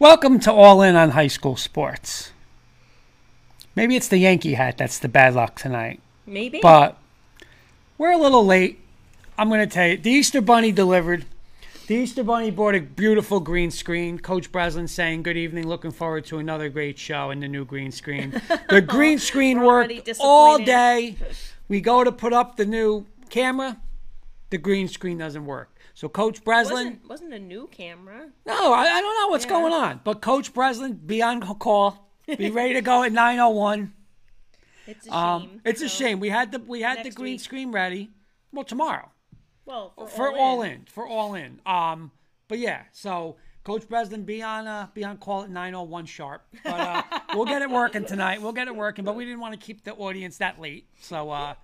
Welcome to All In on High School Sports. Maybe it's the Yankee hat that's the bad luck tonight, Maybe. but we're a little late. I'm going to tell you, the Easter Bunny delivered. The Easter Bunny brought a beautiful green screen. Coach Breslin saying, Good evening, looking forward to another great show in the new green screen. The green screen worked all day. We go to put up the new camera, the green screen doesn't work. So Coach Breslin. wasn't wasn't a new camera. No, I, I don't know what's Yeah. going on. But Coach Breslin, be on call. Be ready to go at 901. It's a Um, shame. it's a shame. We had the we had the green week. screen ready. Well, tomorrow Well, for, for all in. for all in. Um, but yeah, so Coach Breslin, be on uh, be on call at 901 sharp. But uh, we'll get it working tonight. We'll get it working. But we didn't want to keep the audience that late, so uh,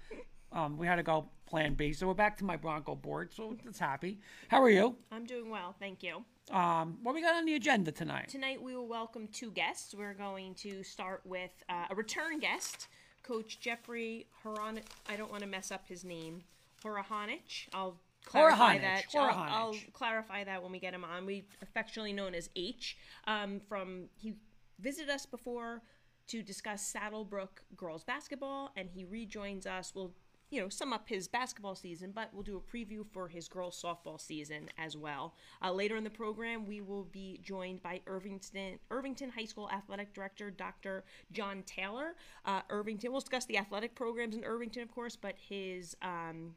um, we had to go plan B. So we're back to my Bronco board. So it's happy. How are you? I'm doing well, thank you. Um, what we got on the agenda tonight? Tonight we will welcome two guests. We're going to start with uh, a return guest, Coach Jeffrey Horan. I don't want to mess up his name. Horahanich. I'll clarify Horahanich, that. I'll, I'll clarify that when we get him on. We affectionately known as H. Um, from he visited us before to discuss Saddlebrook girls basketball, and he rejoins us. We'll you know sum up his basketball season, but we'll do a preview for his girls softball season as well. Uh, later in the program, we will be joined by Irvington Irvington High School Athletic Director Dr. John Taylor. Uh, Irvington. We'll discuss the athletic programs in Irvington, of course, but his um,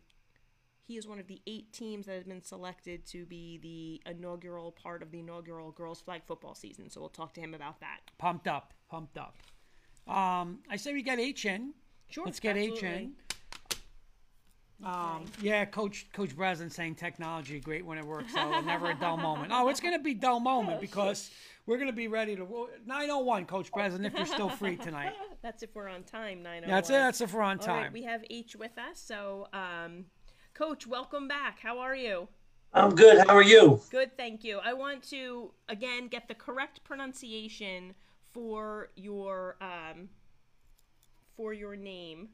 he is one of the eight teams that has been selected to be the inaugural part of the inaugural girls flag football season. So we'll talk to him about that. Pumped up, pumped up. Um, I say we get H in. Sure, Let's get H absolutely. in. Um, yeah, Coach Coach Breslin saying technology great when it works out, never a dull moment. Oh, it's gonna be dull moment because we're gonna be ready to nine oh one, Coach Breslin, if you're still free tonight. That's if we're on time. Nine. That's it. That's if we're on All right, time. we have H with us. So, um, Coach, welcome back. How are you? I'm good. How are you? Good, thank you. I want to again get the correct pronunciation for your um, for your name.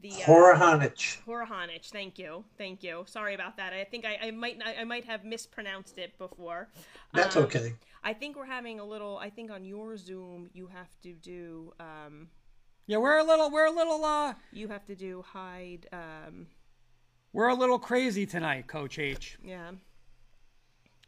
The uh, Horahanich. Horahanich. Thank you, thank you. Sorry about that. I think I, I might I, I might have mispronounced it before. That's Um, okay. I think we're having a little. I think on your Zoom you have to do um, Yeah, we're a little we're a little uh you have to do hide. Um, we're a little crazy tonight, Coach H. yeah.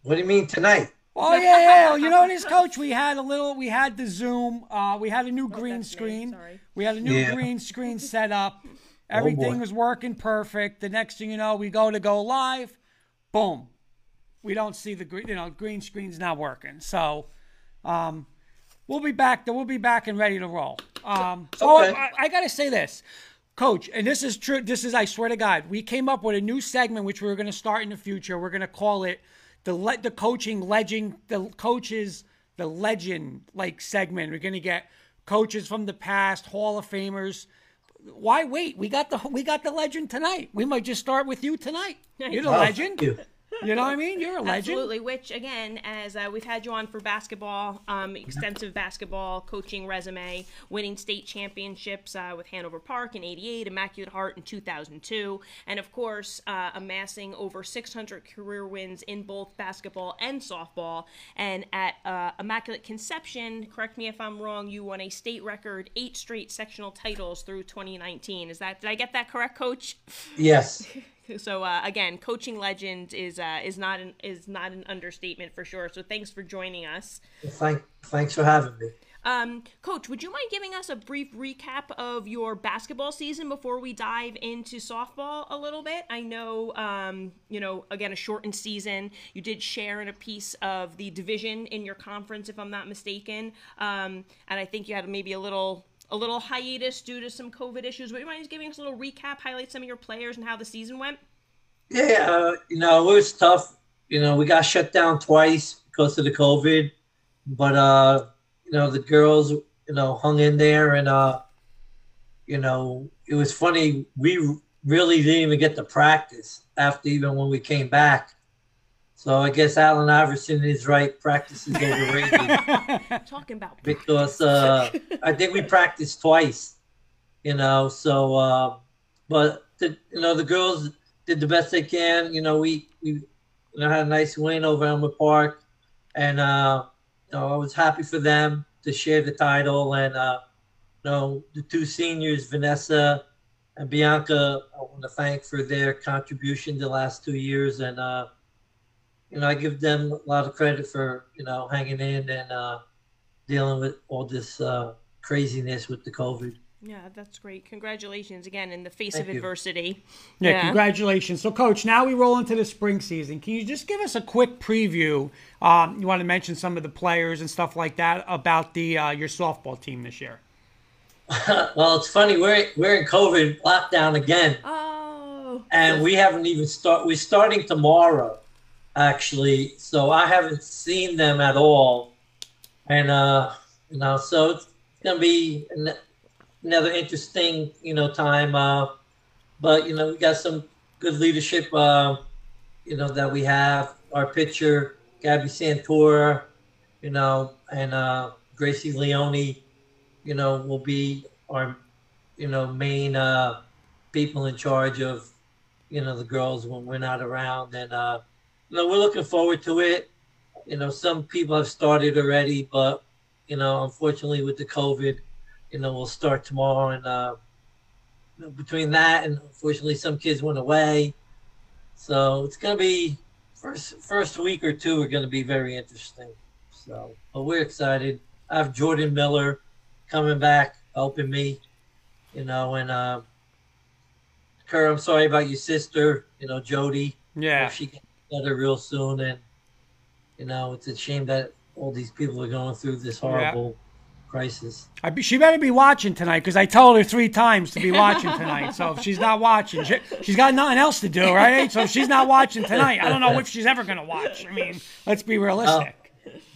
What do you mean tonight? Oh yeah, yeah. You know what is, Coach? We had a little. We had the Zoom. Uh, we had a new green Oh, that's me, screen. sorry. We had a new Yeah. green screen set up. Everything boy. was working perfect. The next thing you know, we go to go live. Boom. We don't see the green. You know, green screen's not working. So, um, we'll be back. We'll be back and ready to roll. Um, oh, Okay. I, I gotta say this. Coach, and this is true. This is, I swear to God, we came up with a new segment which we're going to start in the future. We're going to call it the le- the coaching legend, the coaches, the legend like segment. We're going to get coaches from the past, Hall of Famers. Why wait? We got the we got the legend tonight. We might just start with you tonight. You're the Oh, legend. Thank you. You know what I mean? You're a legend. Absolutely. Which again, as uh, we've had you on for basketball, um, extensive basketball coaching resume, winning state championships uh, with Hanover Park in '88, Immaculate Heart in 2002, and of course, uh, amassing over 600 career wins in both basketball and softball. And at uh, Immaculate Conception, correct me if I'm wrong, you won a state record eight straight sectional titles through 2019. Is that did I get that correct, Coach? Yes. So uh, again, coaching legend is uh, is not an is not an understatement for sure. So thanks for joining us, Thank, thanks for having me. um, Coach. Would you mind giving us a brief recap of your basketball season before we dive into softball a little bit? I know, um, you know, again, a shortened season. You did share in a piece of the division in your conference, if I'm not mistaken, um, and I think you had maybe a little. A little hiatus due to some COVID issues. Would you mind giving us a little recap, highlight some of your players and how the season went? Yeah, uh, you know, it was tough. You know, we got shut down twice because of the COVID, but uh, you know, the girls, you know, hung in there, and uh, you know, it was funny. We really didn't even get to practice after even when we came back. So I guess Allen Iverson is right. Practice is overrated. Talking about because uh, I think we practiced twice, you know. So, uh, but the, you know, the girls did the best they can. You know, we we you know had a nice win over Elmwood Park, and uh, you know, I was happy for them to share the title, and uh, you know, the two seniors, Vanessa and Bianca, I want to thank for their contribution the last two years, and uh, you know, I give them a lot of credit for you know hanging in and uh, dealing with all this uh, craziness with the COVID. Yeah, that's great. Congratulations again in the face Thank of you. adversity. Yeah, congratulations. So, Coach, now we roll into the spring season. Can you just give us a quick preview? Um, you want to mention some of the players and stuff like that about the uh, your softball team this year? well, it's funny we're we're in COVID lockdown again, Oh, and we haven't even start. We're starting tomorrow, actually. So I haven't seen them at all, and uh, you know, so it's gonna be an, another interesting, you know, time. Uh, but you know, we got some good leadership. Uh, you know that we have our pitcher Gabby Santora, you know, and uh, Gracie Leone you know, will be our, you know, main uh, people in charge of, you know, the girls when we're not around. And, uh, you know, we're looking forward to it. You know, some people have started already, but, you know, unfortunately with the COVID, you know, we'll start tomorrow. And uh, you know, between that and unfortunately some kids went away. So it's going to be first first week or two are going to be very interesting. So, but we're excited. I have Jordan Miller coming back, helping me, you know, and uh, Kerr, I'm sorry about your sister, you know, Jody. Yeah. She gets better real soon, and you know, it's a shame that all these people are going through this horrible crisis. I be, she better be watching tonight because I told her three times to be watching tonight. So if she's not watching, she, she's got nothing else to do, right? So if she's not watching tonight, I don't know if she's ever going to watch. I mean, let's be realistic.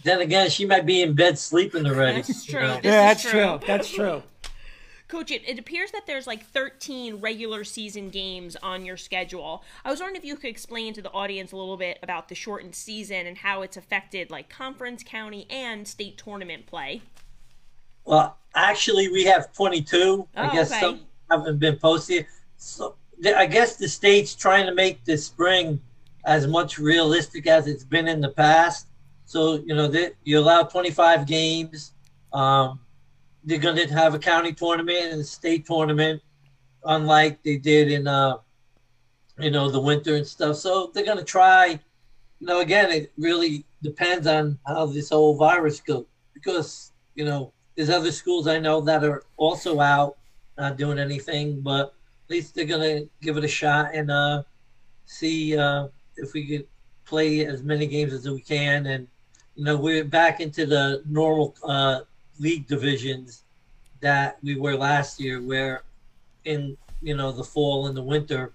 Then again, she might be in bed sleeping already. That's you true. know. Yeah, is that's true. That's true. Coach, it, it appears that there's like 13 regular season games on your schedule. I was wondering if you could explain to the audience a little bit about the shortened season and how it's affected like conference, county, and state tournament play. Well, actually, we have 22. I Oh, guess okay. some haven't been posted. So the- I guess the state's trying to make the spring as much realistic as it's been in the past. So you know, they, you allow 25 games. Um, they're going to have a county tournament and a state tournament, unlike they did in uh, you know the winter and stuff. So they're going to try. You know, again, it really depends on how this whole virus goes because you know there's other schools I know that are also out, not doing anything, but at least they're gonna give it a shot and uh, see uh, if we could play as many games as we can. And you know, we're back into the normal uh, league divisions that we were last year, where in you know the fall and the winter,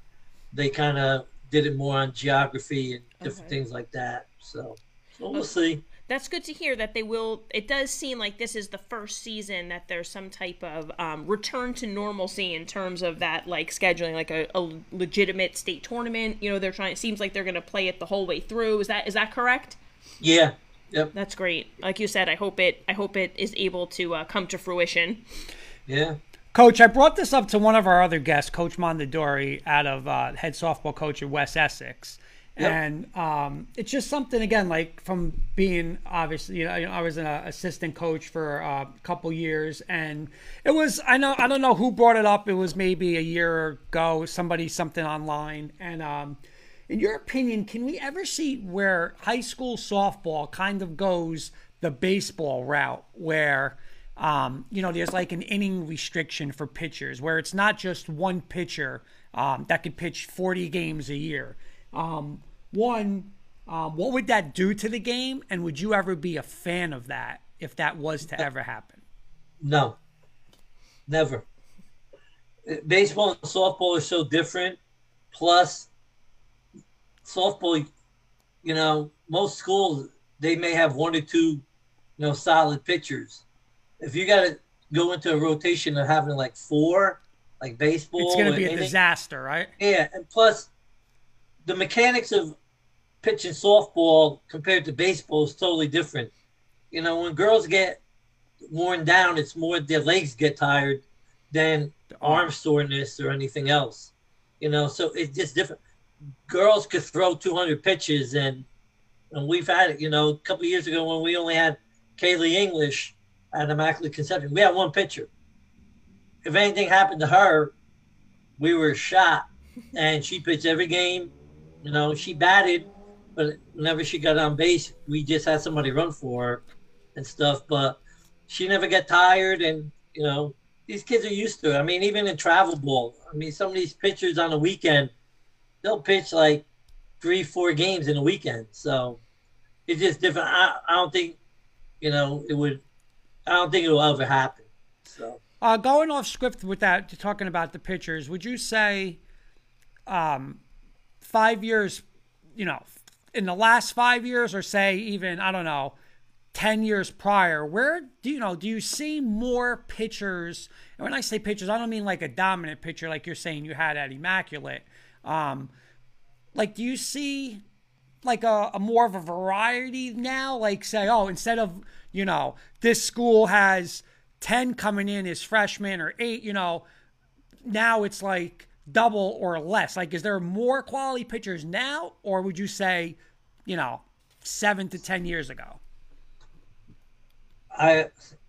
they kind of did it more on geography and different Okay. things like that. So, so we'll see. That's good to hear that they will. It does seem like this is the first season that there's some type of um, return to normalcy in terms of that, like scheduling, like a, a legitimate state tournament. You know, they're trying. It seems like they're going to play it the whole way through. Is that is that correct? Yeah. Yep. That's great. Like you said, I hope it. I hope it is able to uh, come to fruition. Yeah. Coach, I brought this up to one of our other guests, Coach Mondadori, out of uh, head softball coach at West Essex. Yep. And um, it's just something again, like from being obviously, you know, I was an uh, assistant coach for uh, a couple years, and it was I know I don't know who brought it up. It was maybe a year ago. Somebody something online, and um, in your opinion, can we ever see where high school softball kind of goes the baseball route, where um, you know there's like an inning restriction for pitchers, where it's not just one pitcher um, that could pitch 40 games a year. Um, one, um, what would that do to the game, and would you ever be a fan of that if that was to ever happen? No, never. Baseball and softball are so different. Plus, softball, you know, most schools they may have one or two, you know, solid pitchers. If you got to go into a rotation of having like four, like baseball, It's going to be a anything- disaster, right? yeah, and plus, the mechanics of pitching softball compared to baseball is totally different. You know, when girls get worn down, it's more their legs get tired than arm soreness or anything else. You know, so it's just different. Girls could throw 200 pitches, and and we've had it. You know, a couple years ago when we only had Kaylee English at Immaculate Conception. We had one pitcher. If anything happened to her, we were shot. And she pitched every game. You know, she batted, but whenever she got on base, we just had somebody run for her and stuff. But she never got tired. And, you know, these kids are used to it. I mean, even in travel ball, I mean, some of these pitchers on the weekend, they'll pitch like three, four games in a weekend. So it's just different. I, I don't think, you know, it would, I don't think it will ever happen. So. Uh, going off script with that, talking about the pitchers, would you say um, five years, you know, in the last five years, or say even, I don't know, 10 years prior, where do you know, do you see more pitchers? And when I say pitchers, I don't mean like a dominant pitcher like you're saying you had at Immaculate. Um, like, do you see like a, a more of a variety now? Like, say, oh, instead of, you know, this school has 10 coming in as freshmen or eight, you know, now it's like double or less. Like, is there more quality pitchers now, or would you say, you know, seven to 10 years ago? I,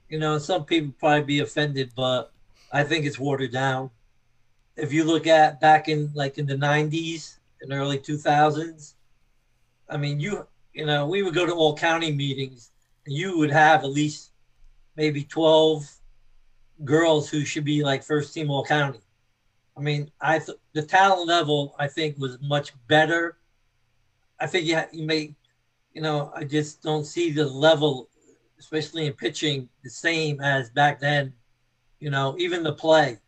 you know, some people probably be offended, but I think it's watered down. If you look at back in like in the 90s and early 2000s, I mean, you, you know, we would go to all county meetings and you would have at least maybe 12 girls who should be like first team all county. I mean, I th- the talent level I think was much better. I think you, ha- you may, you know, I just don't see the level especially in pitching, the same as back then. You know, even the play.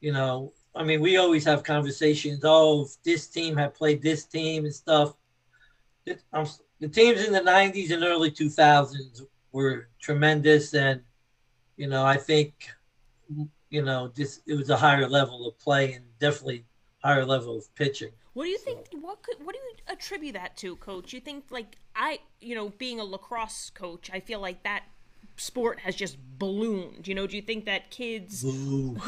You know, I mean, we always have conversations. Oh, if this team had played this team and stuff. It, um, the teams in the '90s and early 2000s were tremendous, and you know, I think, you know, just it was a higher level of play and definitely higher level of pitching. What do you think? What could? What do you attribute that to, Coach? You think like I, you know, being a lacrosse coach, I feel like that sport has just ballooned. You know, do you think that kids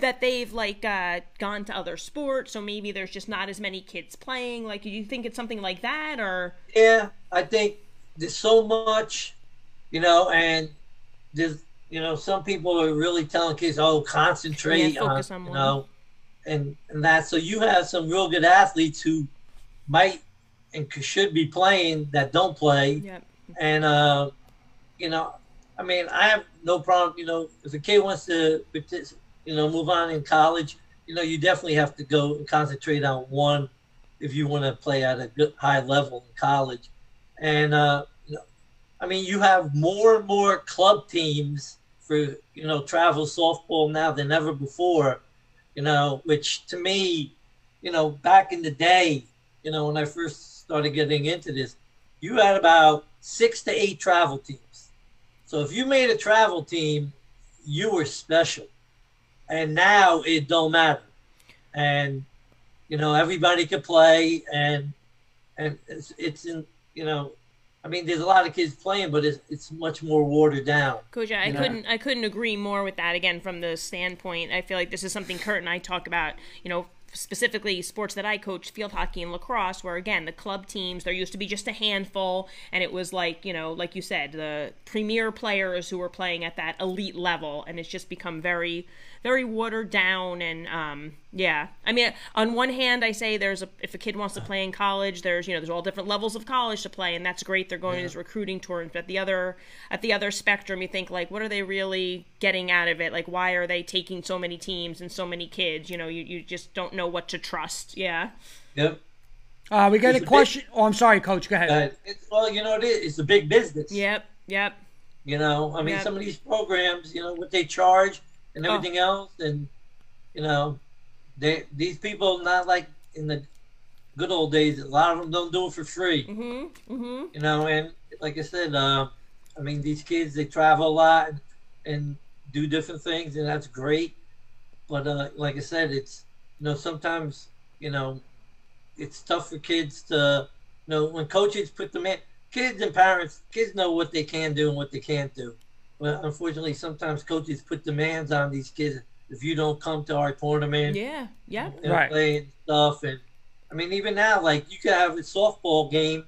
that they've like uh, gone to other sports, so maybe there's just not as many kids playing? Like, do you think it's something like that, or? Yeah, I think there's so much, you know, and there's you know some people are really telling kids, oh, concentrate yeah, on, on you know and and that so you have some real good athletes who might and should be playing that don't play yep. and uh you know i mean i have no problem you know if a kid wants to you know move on in college you know you definitely have to go and concentrate on one if you want to play at a good high level in college and uh you know, i mean you have more and more club teams for you know travel softball now than ever before you know, which to me, you know, back in the day, you know, when I first started getting into this, you had about six to eight travel teams. So if you made a travel team, you were special. And now it don't matter. And you know, everybody could play and and it's, it's in, you know, I mean, there's a lot of kids playing, but it's, it's much more watered down. Coach, I couldn't I couldn't agree more with that. Again, from the standpoint, I feel like this is something Kurt and I talk about. You know, specifically sports that I coach, field hockey and lacrosse, where again the club teams there used to be just a handful, and it was like you know, like you said, the premier players who were playing at that elite level, and it's just become very very watered down and um, yeah i mean on one hand i say there's a if a kid wants to play in college there's you know there's all different levels of college to play and that's great they're going yeah. to this recruiting tour but at the other at the other spectrum you think like what are they really getting out of it like why are they taking so many teams and so many kids you know you, you just don't know what to trust yeah yep uh, we got it's a question. Big, oh, I'm sorry, Coach. Go ahead. Uh, well, you know, it is. It's a big business. Yep. Yep. You know, I mean, yep. some of these programs, you know, what they charge, and everything oh. else. And you know, they these people not like in the good old days. A lot of them don't do it for free. Mm-hmm. Mm-hmm. You know, and like I said, uh, I mean, these kids they travel a lot and, and do different things, and that's great. But uh, like I said, it's you know sometimes you know it's tough for kids to you know when coaches put them in. Kids and parents, kids know what they can do and what they can't do. Well, unfortunately, sometimes coaches put demands on these kids. If you don't come to our tournament, yeah, yeah, and right, play and stuff, and I mean, even now, like you could have a softball game,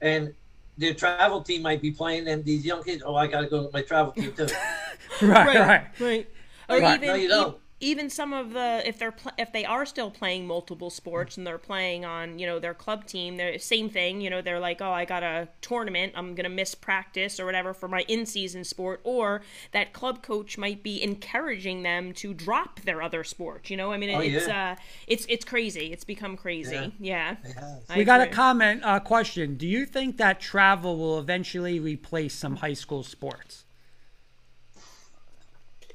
and their travel team might be playing, and these young kids, oh, I got to go to my travel team too. right, right, right. Or Right. even No, you don't. Even some of the if they're pl- if they are still playing multiple sports and they're playing on you know their club team, they're same thing. You know, they're like, oh, I got a tournament, I'm gonna miss practice or whatever for my in season sport, or that club coach might be encouraging them to drop their other sport. You know, I mean, Oh, it's yeah. uh, it's it's crazy. It's become crazy. Yeah. It has. I We got a comment uh, question. Do you think that travel will eventually replace some high school sports?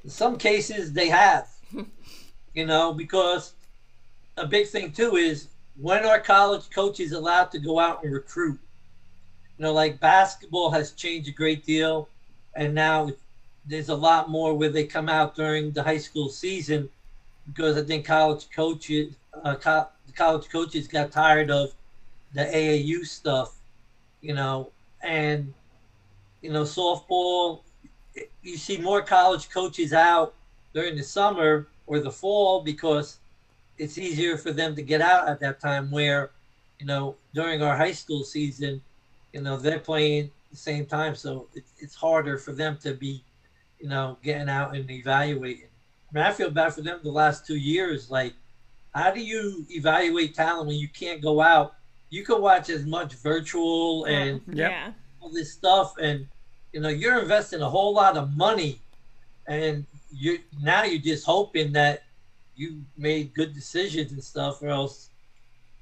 In some cases, they have, you know, because a big thing too is when are college coaches allowed to go out and recruit? You know, like basketball has changed a great deal, and now there's a lot more where they come out during the high school season because I think college coaches, uh, co- college coaches got tired of the AAU stuff, you know, and you know, softball. You see more college coaches out during the summer or the fall because it's easier for them to get out at that time. Where, you know, during our high school season, you know, they're playing the same time, so it, it's harder for them to be, you know, getting out and evaluating. I mean, I feel bad for them the last two years. Like, how do you evaluate talent when you can't go out? You can watch as much virtual and Yeah. all this stuff and you know you're investing a whole lot of money and you now you're just hoping that you made good decisions and stuff or else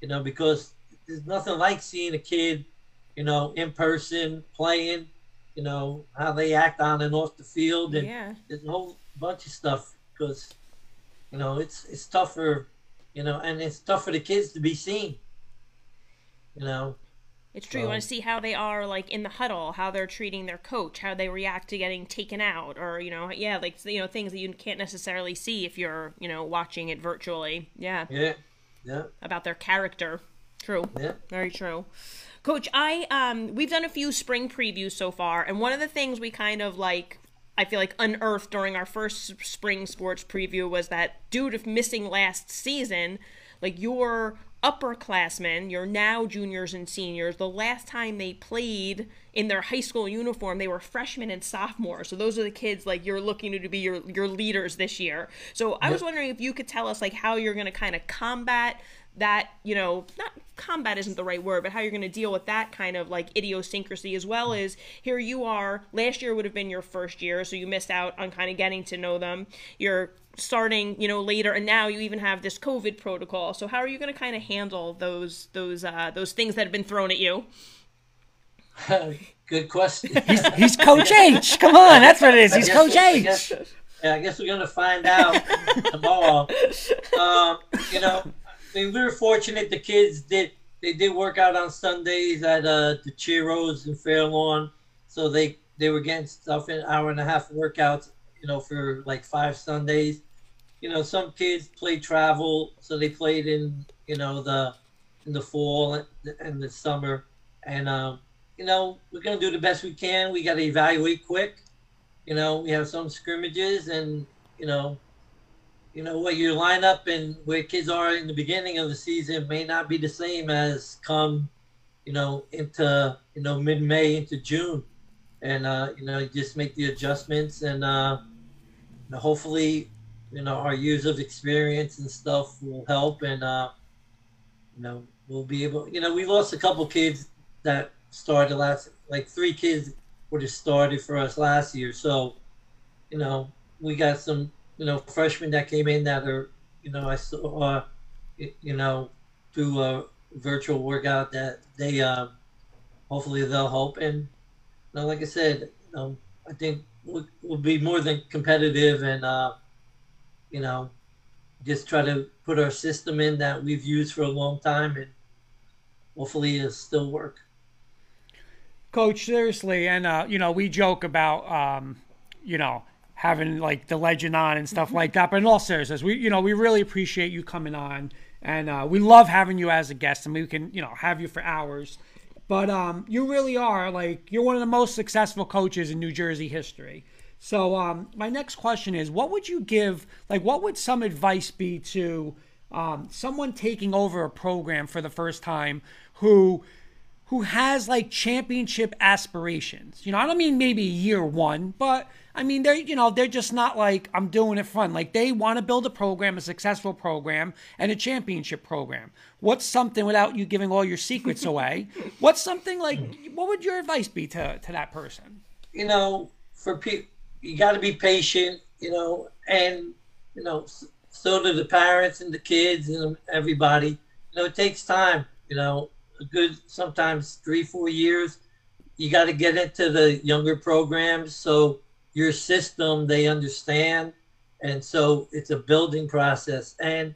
you know because there's nothing like seeing a kid you know in person playing you know how they act on and off the field and Yeah. there's a whole bunch of stuff because you know it's it's tougher you know and it's tough for the kids to be seen you know It's true. You want to see how they are, like in the huddle, how they're treating their coach, how they react to getting taken out, or you know, yeah, like you know, things that you can't necessarily see if you're, you know, watching it virtually. Yeah, yeah yeah about their character. True. yeah Very true. Coach, I um we've done a few spring previews so far, and one of the things we kind of like I feel like unearthed during our first spring sports preview was that due to missing last season, like your upperclassmen, your now juniors and seniors, the last time they played in their high school uniform, they were freshmen and sophomores. So those are the kids like you're looking to be your your leaders this year. So I was wondering if you could tell us like how you're going to kind of combat that, you know, not combat isn't the right word, but how you're going to deal with that kind of like idiosyncrasy as well as here you are. Last year would have been your first year, so you missed out on kind of getting to know them. You're starting, you know, later, and now you even have this COVID protocol. So how are you going to kind of handle those those uh, those things that have been thrown at you? Good question. He's he's Coach H. Come on, that's what it is. He's guess- Coach I H. guess- yeah, I guess we're gonna find out tomorrow. Um, you know, I mean, we were fortunate. The kids did they did work out on Sundays at uh, the Cheeros in Fairlawn, so they they were getting stuff in hour and a half workouts. You know, for like five Sundays. You know, some kids play travel, so they played in you know the in the fall and- and the summer, and um, you know we're gonna do the best we can. We got to evaluate quick you know, we have some scrimmages and, you know, you know what your lineup and where kids are in the beginning of the season may not be the same as come, you know, into you know mid May into June, and uh, you know just make the adjustments and uh, you know, hopefully, you know our years of experience and stuff will help and uh, you know we'll be able. You know we lost a couple kids that started last, like three kids were just started for us last year. So, you know, we got some, you know, freshmen that came in that are, you know, I saw, uh, you know, through a virtual workout that they, uh, hopefully they'll help. And, know, like I said, know, I think we'll, we'll be more than competitive and, uh, you know, just try to put our system in that we've used for a long time and hopefully it'll still work. Coach, seriously, and uh, you know, we joke about um, you know, having like the legend on and stuff like that. But in all seriousness, we you know, we really appreciate you coming on and uh, we love having you as a guest and we can, you know, have you for hours. But um, you really are like you're one of the most successful coaches in New Jersey history. So um, my next question is, what would you give? Like, what would some advice be to um, someone taking over a program for the first time who who has like championship aspirations. You know, I don't mean maybe year one, but I mean they're you know they're just not like I'm doing it fun. Like they want to build a program, a successful program, and a championship program. What's something without you giving all your secrets away? What's something like? What would your advice be to to that person? You know, for people, you got to be patient. You know, and you know, so do the parents and the kids and everybody. You know, it takes time. You know, a good sometimes three four years. You got to get into the younger programs so your system they understand, and so it's a building process. And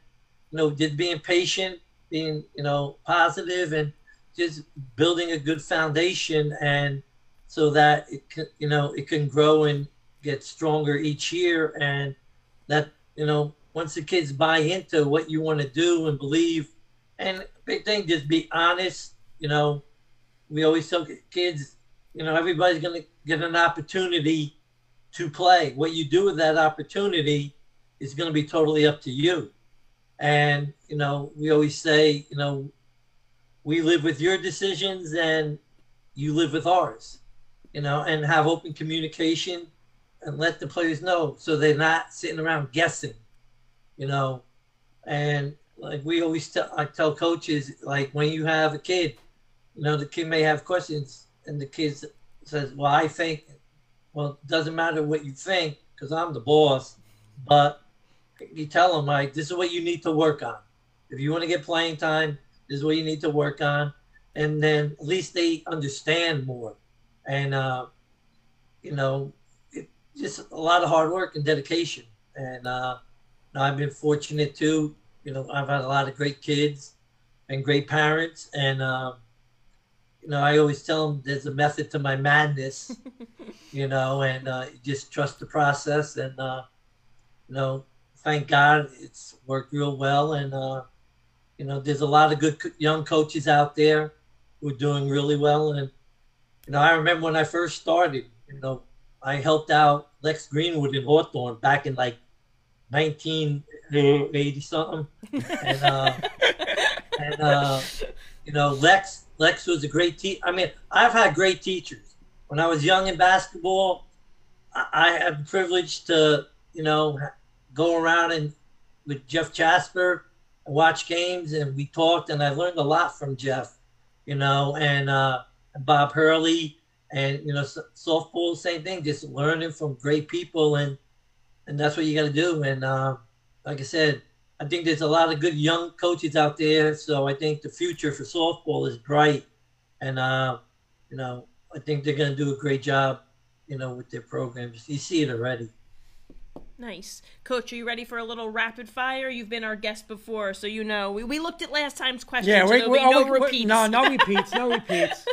you know, just being patient, being you know positive, and just building a good foundation, and so that it can you know it can grow and get stronger each year, and that you know once the kids buy into what you want to do and believe, and big thing, just be honest. You know, we always tell kids, you know, everybody's going to get an opportunity to play. What you do with that opportunity is going to be totally up to you. And, you know, we always say, you know, we live with your decisions and you live with ours, you know, and have open communication and let the players know so they're not sitting around guessing you know, and like we always tell, I tell coaches, like when you have a kid, you know, the kid may have questions, and the kid says, "Well, I think." Well, it doesn't matter what you think because I'm the boss, but you tell them like, "This is what you need to work on. If you want to get playing time, this is what you need to work on," and then at least they understand more, and uh, you know, it, just a lot of hard work and dedication, and uh, I've been fortunate too. You know, I've had a lot of great kids and great parents, and uh, you know, I always tell them there's a method to my madness. you know, and uh, just trust the process, and uh, you know, thank God it's worked real well, and uh, you know, there's a lot of good young coaches out there who are doing really well, and you know, I remember when I first started. You know, I helped out Lex Greenwood in Hawthorne back in like 1980 something, and uh, and uh, you know Lex Lex was a great teacher. I mean, I've had great teachers. When I was young in basketball, I, I had the privilege to you know go around and with Jeff Jasper watch games, and we talked, and I learned a lot from Jeff, you know, and uh, Bob Hurley, and you know softball, same thing, just learning from great people and and that's what you got to do. And uh, like I said, I think there's a lot of good young coaches out there. So I think the future for softball is bright, and uh, you know I think they're going to do a great job, you know, with their programs. You see it already. Nice. Coach, are you ready for a little rapid fire? You've been our guest before, so you know. We, we looked at last time's questions. Yeah, we're, so we're, no we, repeats. No, no repeats. No repeats.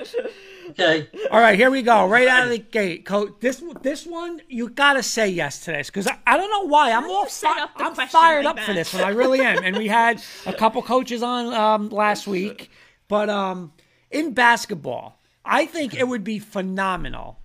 okay. All right, here we go. Right out of the gate, coach. This this one you gotta say yes to this because I, I don't know why I'm all fi- I'm fired like up that? for this one. I really am. and we had a couple coaches on um, last week, but um, in basketball, I think it would be phenomenal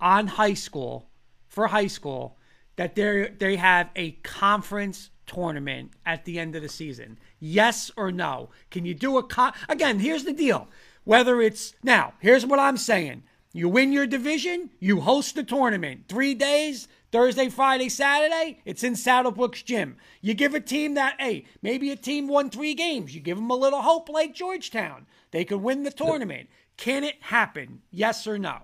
on high school for high school that they they have a conference tournament at the end of the season? Yes or no? Can you do a con- again? Here's the deal. Whether it's now, here's what I'm saying. You win your division, you host the tournament. Three days, Thursday, Friday, Saturday, it's in Saddlebrooks Gym. You give a team that, hey, maybe a team won three games. You give them a little hope like Georgetown. They could win the tournament. Can it happen? Yes or no?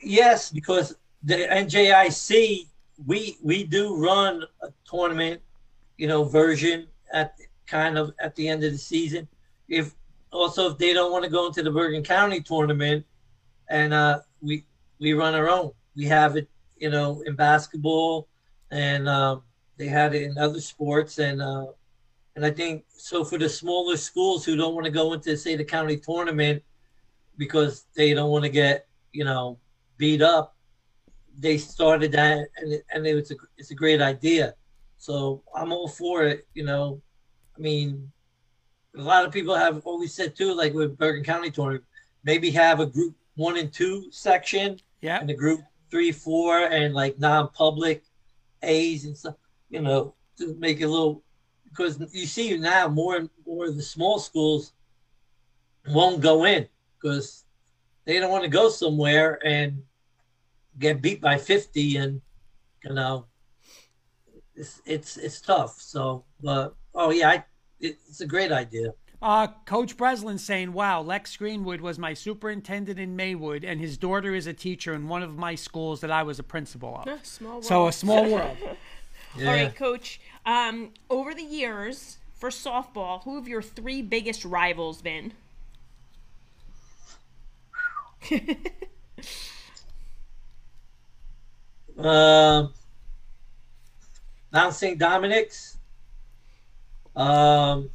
Yes, because the NJIC, we we do run a tournament, you know, version at kind of at the end of the season. If also if they don't want to go into the Bergen County tournament, and uh, we we run our own. We have it, you know, in basketball, and um, they had it in other sports, and uh, and I think so for the smaller schools who don't want to go into say the county tournament because they don't want to get you know beat up they started that, and it, and it was a it's a great idea. So I'm all for it. You know, I mean, a lot of people have always said too, like with Bergen County tournament, maybe have a group one and two section, yeah, and a group three, four, and like non-public A's and stuff. You know, to make it a little because you see now more and more of the small schools won't go in because they don't want to go somewhere and get beat by 50 and you know it's it's it's tough so but oh yeah I, it's a great idea Uh, Coach Breslin saying, "Wow, Lex Greenwood was my superintendent in Maywood, and his daughter is a teacher in one of my schools that I was a principal of. Small world. So a small world." yeah. All right, Coach. Um, over the years for softball, who have your three biggest rivals been? Um, Mount St. Dominic's. Um,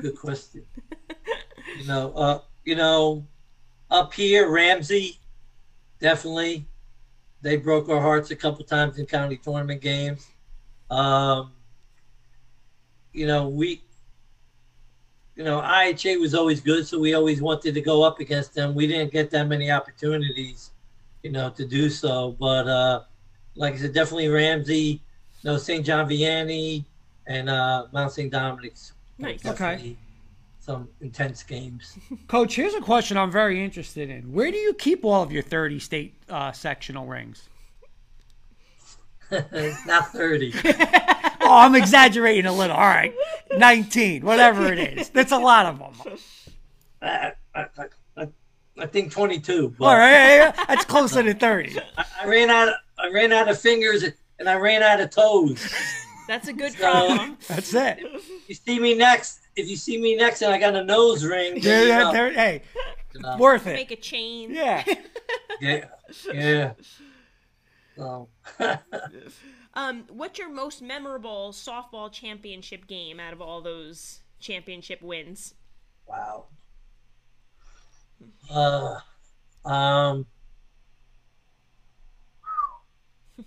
good question. You know, uh, you know, up here, Ramsey, definitely. They broke our hearts a couple times in county tournament games. Um, you know, we, you know, IHA was always good, so we always wanted to go up against them. We didn't get that many opportunities, you know, to do so. But uh, like I said, definitely Ramsey, you know, St. John Vianney, and uh, Mount St. Dominic's. Nice. Definitely Some intense games. Coach, here's a question I'm very interested in. Where do you keep all of your 30 state uh, sectional rings? Not 30. Oh, I'm exaggerating a little. All right, 19, whatever it is. That's a lot of them. I, I, I, I think 22. But All right, yeah, yeah, that's closer to 30. I, I ran out. I ran out of fingers and I ran out of toes. That's a good problem. That's it. you see me next. If you see me next and I got a nose ring, Yeah, then you know, there- hey, you know. worth it. Make a chain. Yeah. yeah, yeah. So, Um, what's your most memorable softball championship game out of all those championship wins? wow. Uh, um,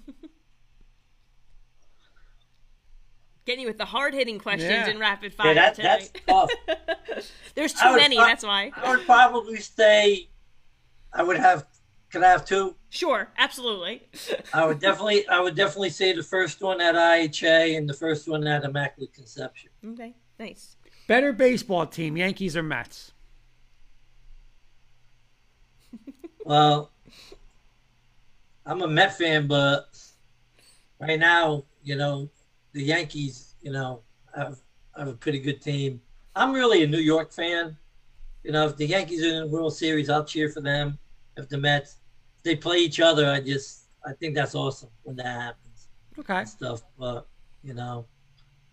Getting you with the hard hitting questions Yeah. in rapid yeah, fire that, tonight. that's tough. There's too many, pro- that's why. I would probably say I would have. Could I have two? Sure, absolutely. I would definitely. I would definitely say the first one at IHA and the first one at Immaculate Conception. Okay, nice. Better baseball team, Yankees or Mets? Well, I'm a Met fan, but right now, you know, the Yankees, you know, have have a pretty good team. I'm really a New York fan. You know, if the Yankees are in the World Series, I'll cheer for them. If the Mets, if they play each other, I just I think that's awesome when that happens Okay. and stuff. But you know,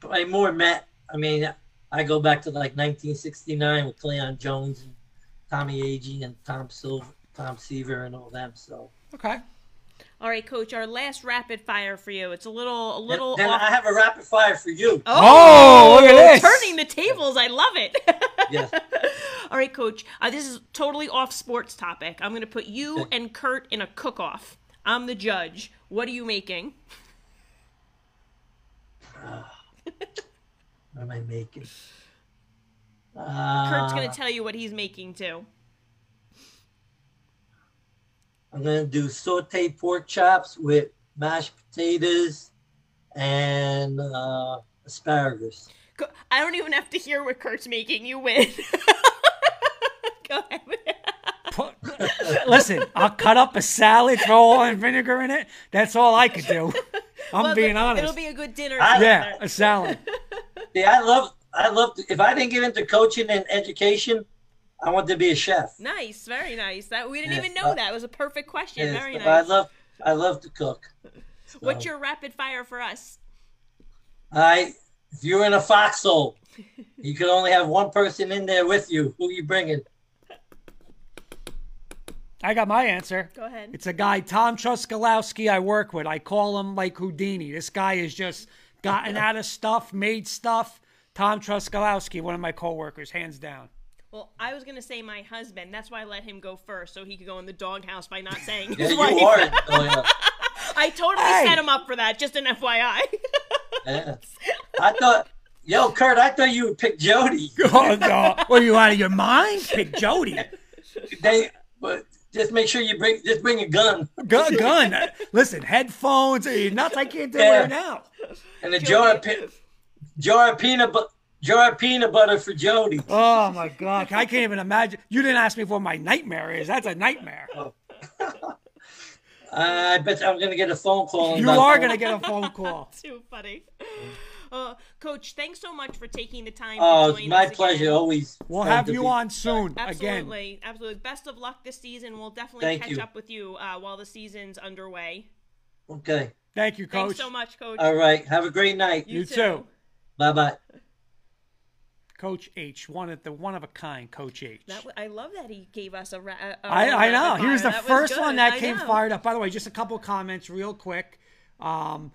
I more Met. I mean, I go back to like 1969 with Cleon Jones and Tommy Agee and Tom Silver, Tom Seaver, and all them. So Okay. All right, coach, our last rapid fire for you. It's a little a little then off I have a rapid fire for you. Oh, oh look at this. Turning the tables. I love it. Yes. All right, coach. Uh, this is totally off sports topic. I'm going to put you and Kurt in a cook off. I'm the judge. What are you making? What am I making? Uh, Kurt's going to tell you what he's making too. I'm gonna do sauteed pork chops with mashed potatoes and uh, asparagus. I don't even have to hear what Kurt's making. You win. Go ahead. Put- Listen, I'll cut up a salad, throw oil and vinegar in it. That's all I could do. I'm Well, being honest. it'll be a good dinner. I- yeah, a salad. Yeah, I love. I love. If I didn't get into coaching and education, I wanted to be a chef. Nice, very nice. That we didn't Yes, even know uh, that. It was a perfect question. Yes, very nice. I love. I love to cook. What's your rapid fire for us? All right. If you're in a foxhole, you can only have one person in there with you. Who are you bringing? I got my answer. Go ahead. It's a guy, Tom Truskalowski, I work with. I call him like Houdini. This guy has just gotten out of stuff, made stuff. Tom Truskalowski, one of my coworkers, hands down. Well, I was gonna say my husband. That's why I let him go first, so he could go in the doghouse by not saying Yeah, his you are. Oh, yeah. I totally Hey. set him up for that. Just an FYI. Yeah. I thought, yo, Kurt, I thought you would pick Jody. Oh, no. What are you out of your mind? Pick Jody. They, but just make sure you bring, just bring a gun Gun. gun. Listen, headphones. Are you nuts? I can't do Yeah. it now. and a jar of, pe- jar of peanut, but jar of peanut butter for Jody. Oh my god, I can't even imagine. You didn't ask me what my nightmare is. That's a nightmare. I bet I'm gonna get a phone call. You are four- gonna get a phone call. Too funny. Uh, Coach, thanks so much for taking the time. Oh, to it's join my us pleasure. Again. Always. We'll have you be- on soon again. Absolutely, absolutely. Best of luck this season. We'll definitely Thank catch you. up with you uh, while the season's underway. Okay. Thank you, Coach. Thanks so much, Coach. All right. Have a great night. You too. Bye bye. Coach H, one of the one of a kind, Coach H. That w- I love that he gave us a. Ra- a I, I know. He was the. That first good. one that I came know. fired up. By the way, just a couple comments real quick. Um,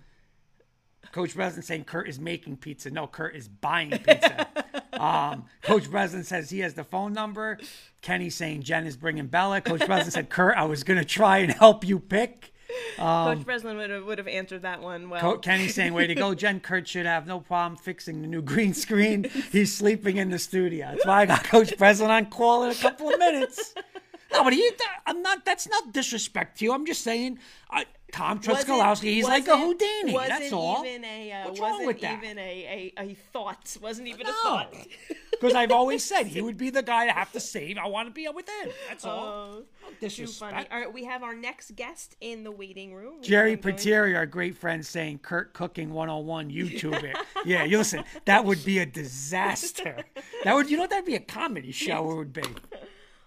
Coach Breslin saying Kurt is making pizza. No, Kurt is buying pizza. um, Coach Breslin says he has the phone number. Kenny saying Jen is bringing Bella. Coach Breslin said, Kurt, I was going to try and help you pick. Coach Breslin would have would have answered that one well. Co- Kenny saying, way to go. Jen Kurt should have no problem fixing the new green screen. He's sleeping in the studio. That's why I got Coach Breslin on call in a couple of minutes. No, but he, I'm not, that's not disrespect to you. I'm just saying, I, Tom Wasn't- he's like a Houdini. That's all. Even a, uh, What's wrong wasn't with that? even a, a, a thought. Wasn't even No. a thought. Because I've always said he would be the guy to have to save. I want to be with him. That's all. Oh, too funny. All right, we have our next guest in the waiting room. Jerry I'm Pateri, our great friend, saying Kurt Cooking 101 YouTube it. Yeah, you listen, that would be a disaster. That would, you know, that'd be a comedy show. It would be.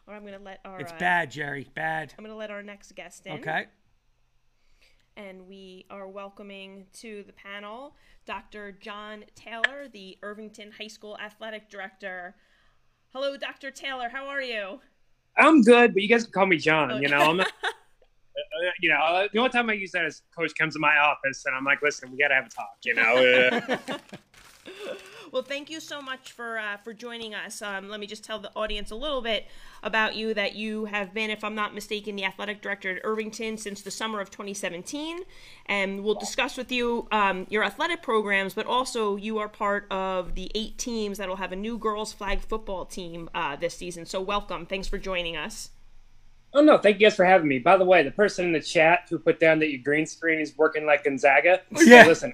Or I'm gonna let our. It's uh, bad, Jerry. Bad. I'm gonna let our next guest in. Okay. And we are welcoming to the panel Dr. John Taylor, the Irvington High School Athletic Director. Hello, Dr. Taylor. How are you? I'm good, but you guys can call me John. You know, I'm not, uh, you know, uh, the only time I use that is coach comes to my office and I'm like, listen, we got to have a talk, you know. Well, thank you so much for uh, for joining us. Um, let me just tell the audience a little bit about you. That you have been, if I'm not mistaken, the athletic director at Irvington since the summer of 2017, and we'll discuss with you um, your athletic programs. But also, you are part of the eight teams that will have a new girls flag football team uh, this season. So, welcome. Thanks for joining us. oh, no, thank you guys for having me. By the way, the person in the chat who put down that your green screen is working like Gonzaga, Yeah. listen,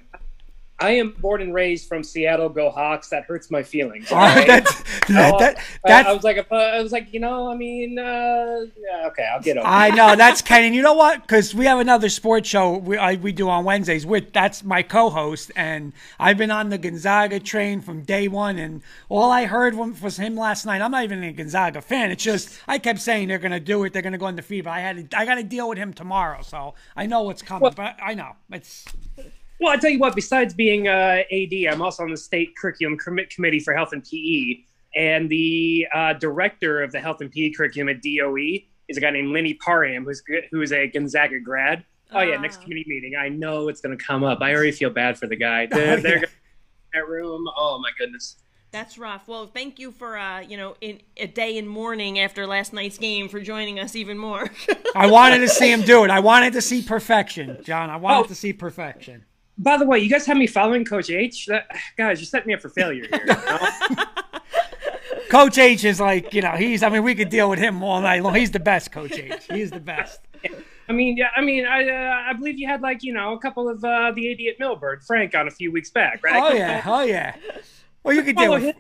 I am born and raised from Seattle. Go Hawks. That hurts my feelings. All right, that's, that, Oh, that, that's, I was like, I was like, you know, I mean, uh, yeah, okay, I'll get over. it. I know that's Ken, and you know what? Because we have another sports show we I, we do on Wednesdays. With that's my co-host, and I've been on the Gonzaga train from day one. And all I heard from, was him last night. I'm not even a Gonzaga fan. It's just I kept saying they're going to do it. They're going to go undefeated. But I had to, I got to deal with him tomorrow, so I know what's coming. Well- but I know it's Well, I tell you what. Besides being uh, AD, I'm also on the state curriculum commit committee for health and PE, and the uh, director of the health and PE curriculum at DOE is a guy named Lenny Parham, who's who is a Gonzaga grad. Oh yeah, next Ah. committee meeting. I know it's going to come up. I already feel bad for the guy. They're, they're gonna- that room. Oh my goodness. That's rough. Well, thank you for uh, you know, in a day in mourning after last night's game for joining us even more. I wanted to see him do it. I wanted to see perfection, John. I wanted Oh. to see perfection. By the way, you guys have me following Coach H. That, guys, you set me up for failure here. you know? Coach H is like, you know, he's. I mean, we could deal with him all night long. He's the best, Coach H. He's the best. I mean, yeah, I mean, I uh, I believe you had like you know a couple of uh, the AD at Millburn, Frank, on a few weeks back, right? Oh yeah, oh yeah. Well, you could deal with. him.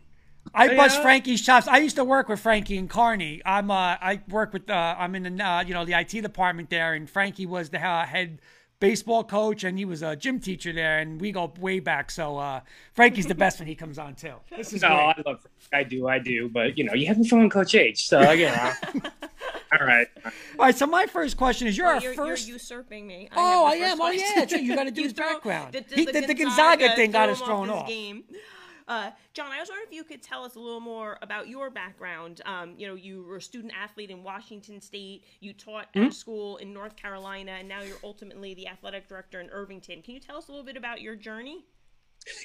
I bust Yeah. Frankie's chops. I used to work with Frankie and Carney. I'm uh, I work with uh, I'm in the uh, you know the IT department there, and Frankie was the uh, head baseball coach, and he was a gym teacher there, and we go way back. So uh, Frankie's the best when he comes on too. This is No, great. I love Frank. I do, I do, but you know, you haven't following Coach H, so you know. All right. All right, so my first question is: You're our you're, first. you're usurping me. Oh, I have the am. first Oh, yeah. So you gotta do his throw- background. The, the, He- the- the Gonzaga thing got threw us thrown his off. Game. Uh, John, I was wondering if you could tell us a little more about your background. Um, you know, you were a student athlete in Washington State. You taught Hmm? at a school in North Carolina, and now you're ultimately the athletic director in Irvington. Can you tell us a little bit about your journey?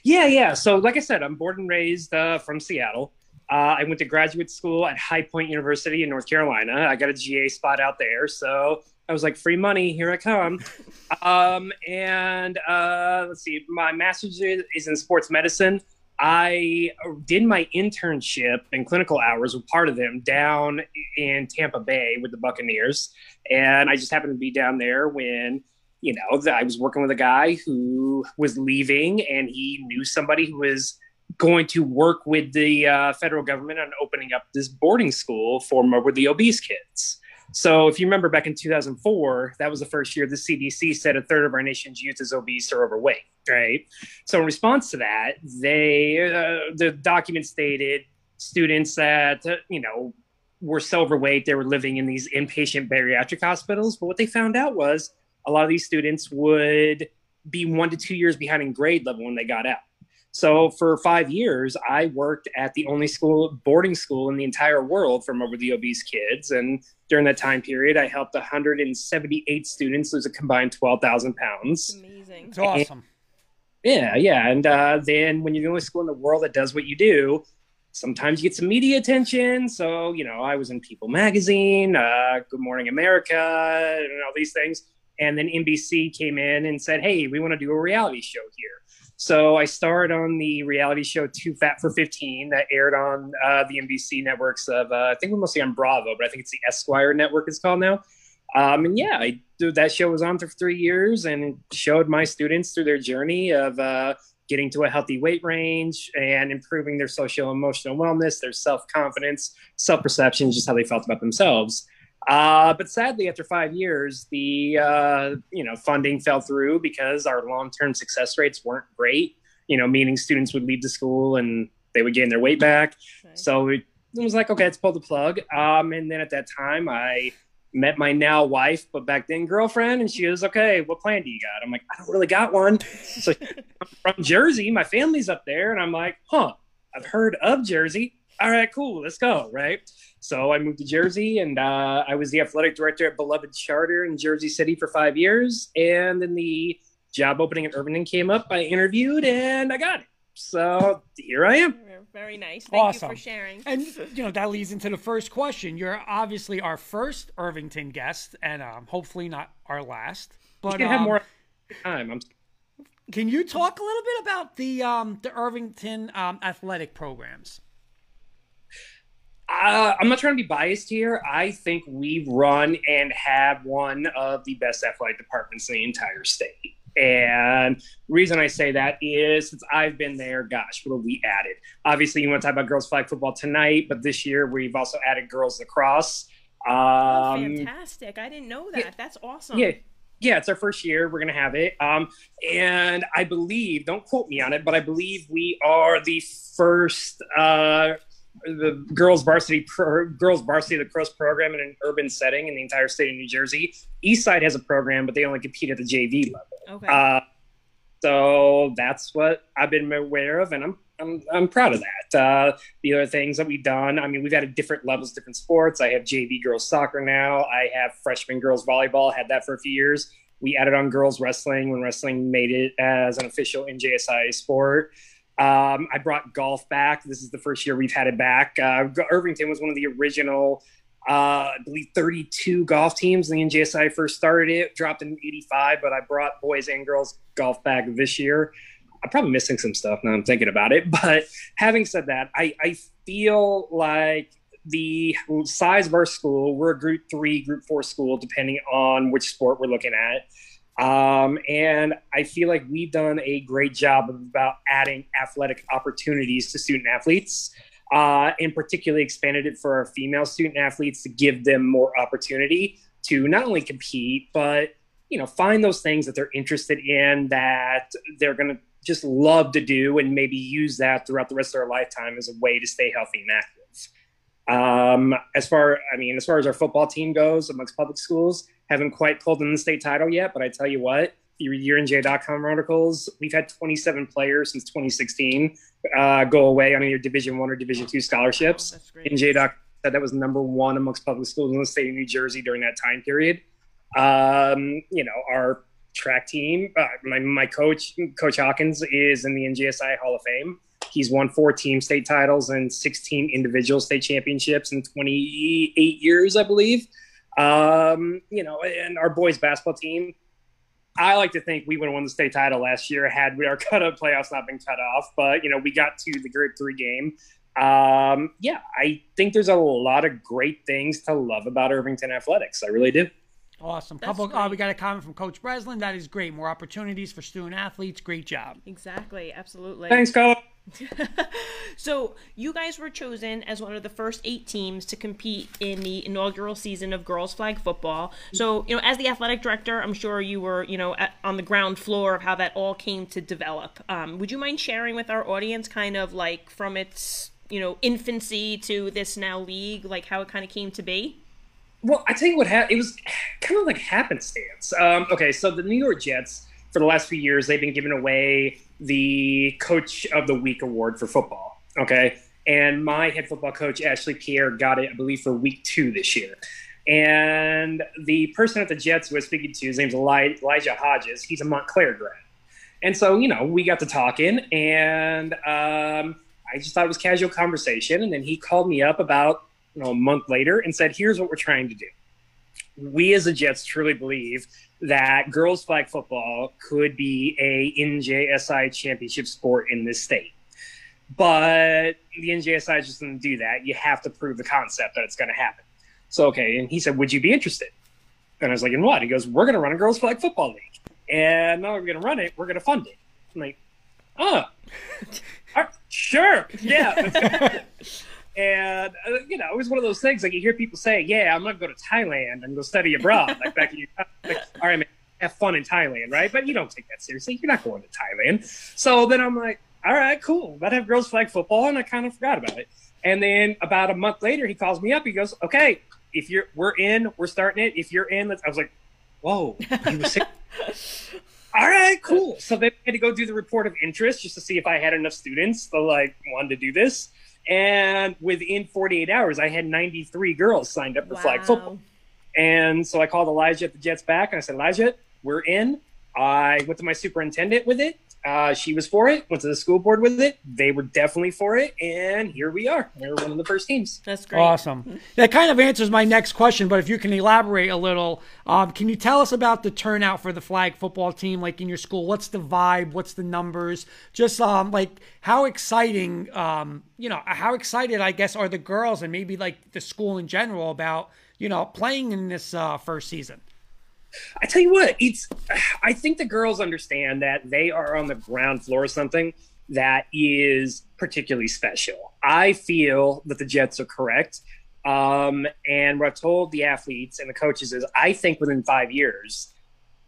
Yeah, yeah. So, like I said, I'm born and raised uh, from Seattle. Uh, I went to graduate school at High Point University in North Carolina. I got a GA spot out there, so I was like, "Free money, here I come." um, and uh, let's see, my master's is in sports medicine. I did my internship and clinical hours were part of them down in Tampa Bay with the Buccaneers, and I just happened to be down there when you know, I was working with a guy who was leaving and he knew somebody who was going to work with the uh, federal government on opening up this boarding school for morbidly obese kids. So, if you remember back in 2004, that was the first year the CDC said a third of our nation's youth is obese or overweight, right? So, in response to that, they uh, the document stated students that uh, you know were so overweight they were living in these inpatient bariatric hospitals. But what they found out was a lot of these students would be one to two years behind in grade level when they got out. So for five years, I worked at the only school boarding school in the entire world for morbidly obese kids. And during that time period, I helped 178 students lose a combined 12,000 pounds. Amazing. It's awesome. Yeah, yeah. And uh, then when you're the only school in the world that does what you do, sometimes you get some media attention. So, you know, I was in People Magazine, uh, Good Morning America, and all these things. And then NBC came in and said, hey, we want to do a reality show here. So I starred on the reality show Too Fat for 15 that aired on uh, the NBC networks of, uh, I think we're mostly on Bravo, but I think it's the Esquire network it's called now. Um, and yeah, I that show was on for three years and showed my students through their journey of uh, getting to a healthy weight range and improving their social emotional wellness, their self confidence, self perception, just how they felt about themselves. Uh, but sadly, after five years, the uh, you know funding fell through because our long-term success rates weren't great. You know, meaning students would leave the school and they would gain their weight back. Okay. So it, was like, okay, let's pull the plug. Um, and then at that time, I met my now wife, but back then girlfriend, and she was okay. What plan do you got? I'm like, I don't really got one. So I'm from Jersey, my family's up there, and I'm like, huh, I've heard of Jersey. All right, cool, let's go. Right. So I moved to Jersey and uh, I was the athletic director at Beloved Charter in Jersey City for five years. And then the job opening at Irvington came up. I interviewed and I got it. So here I am. Very nice. Thank awesome. you for sharing. And you know that leads into the first question. You're obviously our first Irvington guest, and um, hopefully not our last. But you can um, have more time. I'm... Can you talk a little bit about the um, the Irvington um, athletic programs? Uh, I'm not trying to be biased here. I think we run and have one of the best athletic departments in the entire state. And the reason I say that is since I've been there, gosh, what have we added? Obviously, you want to talk about girls flag football tonight, but this year we've also added girls lacrosse. Um, oh, fantastic. I didn't know that. Yeah, That's awesome. Yeah. Yeah, it's our first year. We're going to have it. Um, and I believe, don't quote me on it, but I believe we are the first uh, the girls varsity pro, girls varsity lacrosse program in an urban setting in the entire state of New Jersey. Eastside has a program, but they only compete at the JV level. Okay. Uh, so that's what I've been aware of, and I'm I'm, I'm proud of that. Uh, the other things that we've done, I mean, we've added different levels, different sports. I have JV girls soccer now. I have freshman girls volleyball. Had that for a few years. We added on girls wrestling when wrestling made it as an official NJSI sport. Um, I brought golf back. This is the first year we've had it back. Uh, Irvington was one of the original, uh, I believe, 32 golf teams. The NJSI first started it, dropped in 85, but I brought boys and girls golf back this year. I'm probably missing some stuff now I'm thinking about it. But having said that, I, I feel like the size of our school, we're a group three, group four school, depending on which sport we're looking at. Um, and I feel like we've done a great job about adding athletic opportunities to student athletes, uh, and particularly expanded it for our female student athletes to give them more opportunity to not only compete, but you know, find those things that they're interested in that they're going to just love to do, and maybe use that throughout the rest of their lifetime as a way to stay healthy and active. Um, as far, I mean, as far as our football team goes amongst public schools, haven't quite pulled in the state title yet, but I tell you what, you read URNJ.com articles, we've had 27 players since 2016 uh, go away on either Division One or Division Two scholarships. Oh, NJ.com said that was number one amongst public schools in the state of New Jersey during that time period. Um, you know, our track team, uh, my, my coach, Coach Hawkins, is in the NJSI Hall of Fame. He's won four team state titles and 16 individual state championships in 28 years, I believe. Um, you know, and our boys basketball team, I like to think we would have won the state title last year had we our cut up playoffs not been cut off. But you know, we got to the group three game. Um, yeah, I think there's a lot of great things to love about Irvington athletics. I really do. Awesome. That's Couple. Uh, we got a comment from Coach Breslin. That is great. More opportunities for student athletes. Great job. Exactly. Absolutely. Thanks, Coach. so you guys were chosen as one of the first eight teams to compete in the inaugural season of girls flag football. So you know, as the athletic director, I'm sure you were you know at, on the ground floor of how that all came to develop. Um, would you mind sharing with our audience, kind of like from its you know infancy to this now league, like how it kind of came to be? Well, I tell you what, ha- it was kind of like happenstance. Um, okay, so the New York Jets for the last few years, they've been giving away the Coach of the Week award for football. Okay. And my head football coach, Ashley Pierre, got it, I believe, for week two this year. And the person at the Jets who I was speaking to, his name's Elijah Hodges. He's a Montclair grad. And so, you know, we got to talking, and um, I just thought it was casual conversation. And then he called me up about you know, a month later and said, Here's what we're trying to do. We as the Jets truly believe that girls flag football could be a NJSI championship sport in this state. But the NJSI just doesn't do that. You have to prove the concept that it's going to happen. So, okay. And he said, Would you be interested? And I was like, In what? He goes, We're going to run a girls flag football league. And now we're going to run it. We're going to fund it. I'm like, Oh, sure. Yeah. And uh, you know, it was one of those things like you hear people say, "Yeah, I'm gonna go to Thailand and go study abroad." like back in your, like, all right, man, have fun in Thailand, right? But you don't take that seriously. You're not going to Thailand. So then I'm like, all right, cool. That have girls flag football, and I kind of forgot about it. And then about a month later, he calls me up. He goes, "Okay, if you're, we're in. We're starting it. If you're in, let's." I was like, "Whoa, you sick." all right, cool. So then I had to go do the report of interest just to see if I had enough students to like wanted to do this. And within 48 hours, I had 93 girls signed up for wow. flag football. And so I called Elijah at the Jets back and I said, Elijah, we're in. I went to my superintendent with it. Uh, she was for it. Went to the school board with it. They were definitely for it, and here we are. We're one of the first teams. That's great. Awesome. That kind of answers my next question. But if you can elaborate a little, um, can you tell us about the turnout for the flag football team, like in your school? What's the vibe? What's the numbers? Just um, like how exciting, um, you know, how excited I guess are the girls and maybe like the school in general about you know playing in this uh, first season. I tell you what, it's. I think the girls understand that they are on the ground floor of something that is particularly special. I feel that the Jets are correct. Um, and what I've told the athletes and the coaches is I think within five years,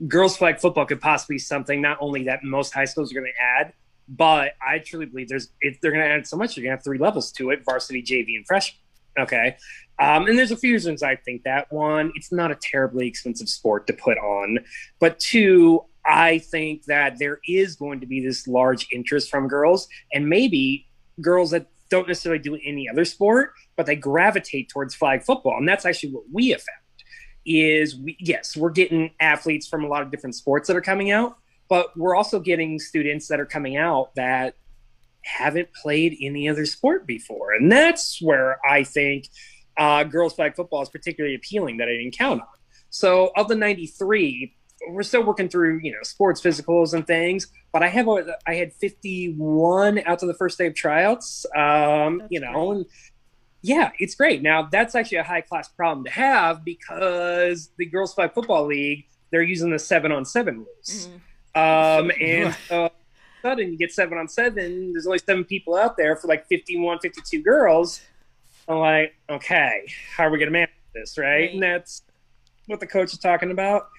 girls flag football could possibly be something not only that most high schools are going to add, but I truly believe there's if they're going to add so much, you're going to have three levels to it: varsity, JV, and freshman. Okay, um, and there's a few reasons I think that. One, it's not a terribly expensive sport to put on. But two, I think that there is going to be this large interest from girls and maybe girls that don't necessarily do any other sport, but they gravitate towards flag football. And that's actually what we have found is we, yes, we're getting athletes from a lot of different sports that are coming out, but we're also getting students that are coming out that haven't played any other sport before. And that's where I think – uh, girls flag football is particularly appealing that I didn't count on. So of the 93, we're still working through you know sports physicals and things, but I have a, I had 51 out to the first day of tryouts. Um, you know, great. and yeah, it's great. Now that's actually a high class problem to have because the girls flag football league they're using the seven on seven rules, mm-hmm. um, and so sudden you get seven on seven. There's only seven people out there for like 51, 52 girls I'm like, okay, how are we going to manage this, right? right? And that's what the coach is talking about.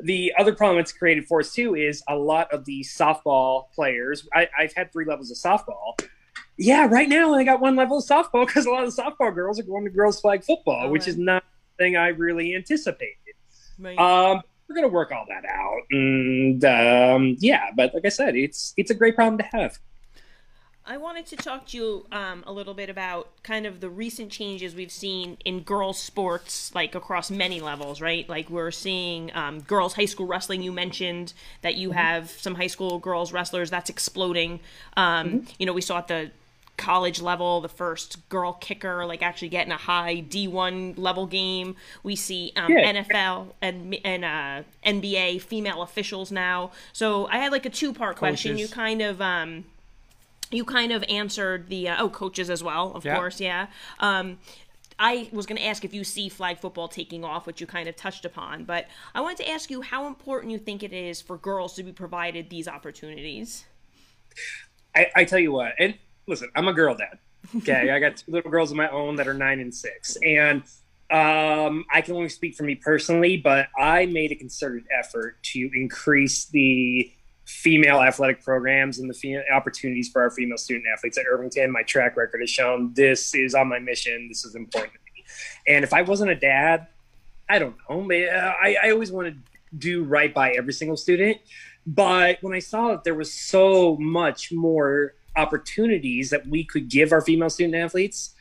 The other problem it's created for us too is a lot of the softball players. I, I've had three levels of softball. Yeah, right now I got one level of softball because a lot of the softball girls are going to girls flag football, oh, which right. is not thing I really anticipated. Right. Um, we're gonna work all that out, and um, yeah, but like I said, it's it's a great problem to have. I wanted to talk to you um, a little bit about kind of the recent changes we've seen in girls' sports, like across many levels, right? Like we're seeing um, girls' high school wrestling. You mentioned that you mm-hmm. have some high school girls wrestlers. That's exploding. Um, mm-hmm. You know, we saw at the college level the first girl kicker like actually getting a high d1 level game we see um, yeah. nfl and, and uh, nba female officials now so i had like a two part question you kind of um, you kind of answered the uh, oh coaches as well, of yeah. course, yeah. Um, I was going to ask if you see flag football taking off, which you kind of touched upon, but I wanted to ask you how important you think it is for girls to be provided these opportunities. I, I tell you what, and listen, I'm a girl dad. Okay, I got two little girls of my own that are nine and six, and um, I can only speak for me personally, but I made a concerted effort to increase the female athletic programs and the fe- opportunities for our female student athletes at Irvington. My track record has shown this is on my mission. This is important to me. And if I wasn't a dad, I don't know. I, I always want to do right by every single student. But when I saw that there was so much more opportunities that we could give our female student athletes,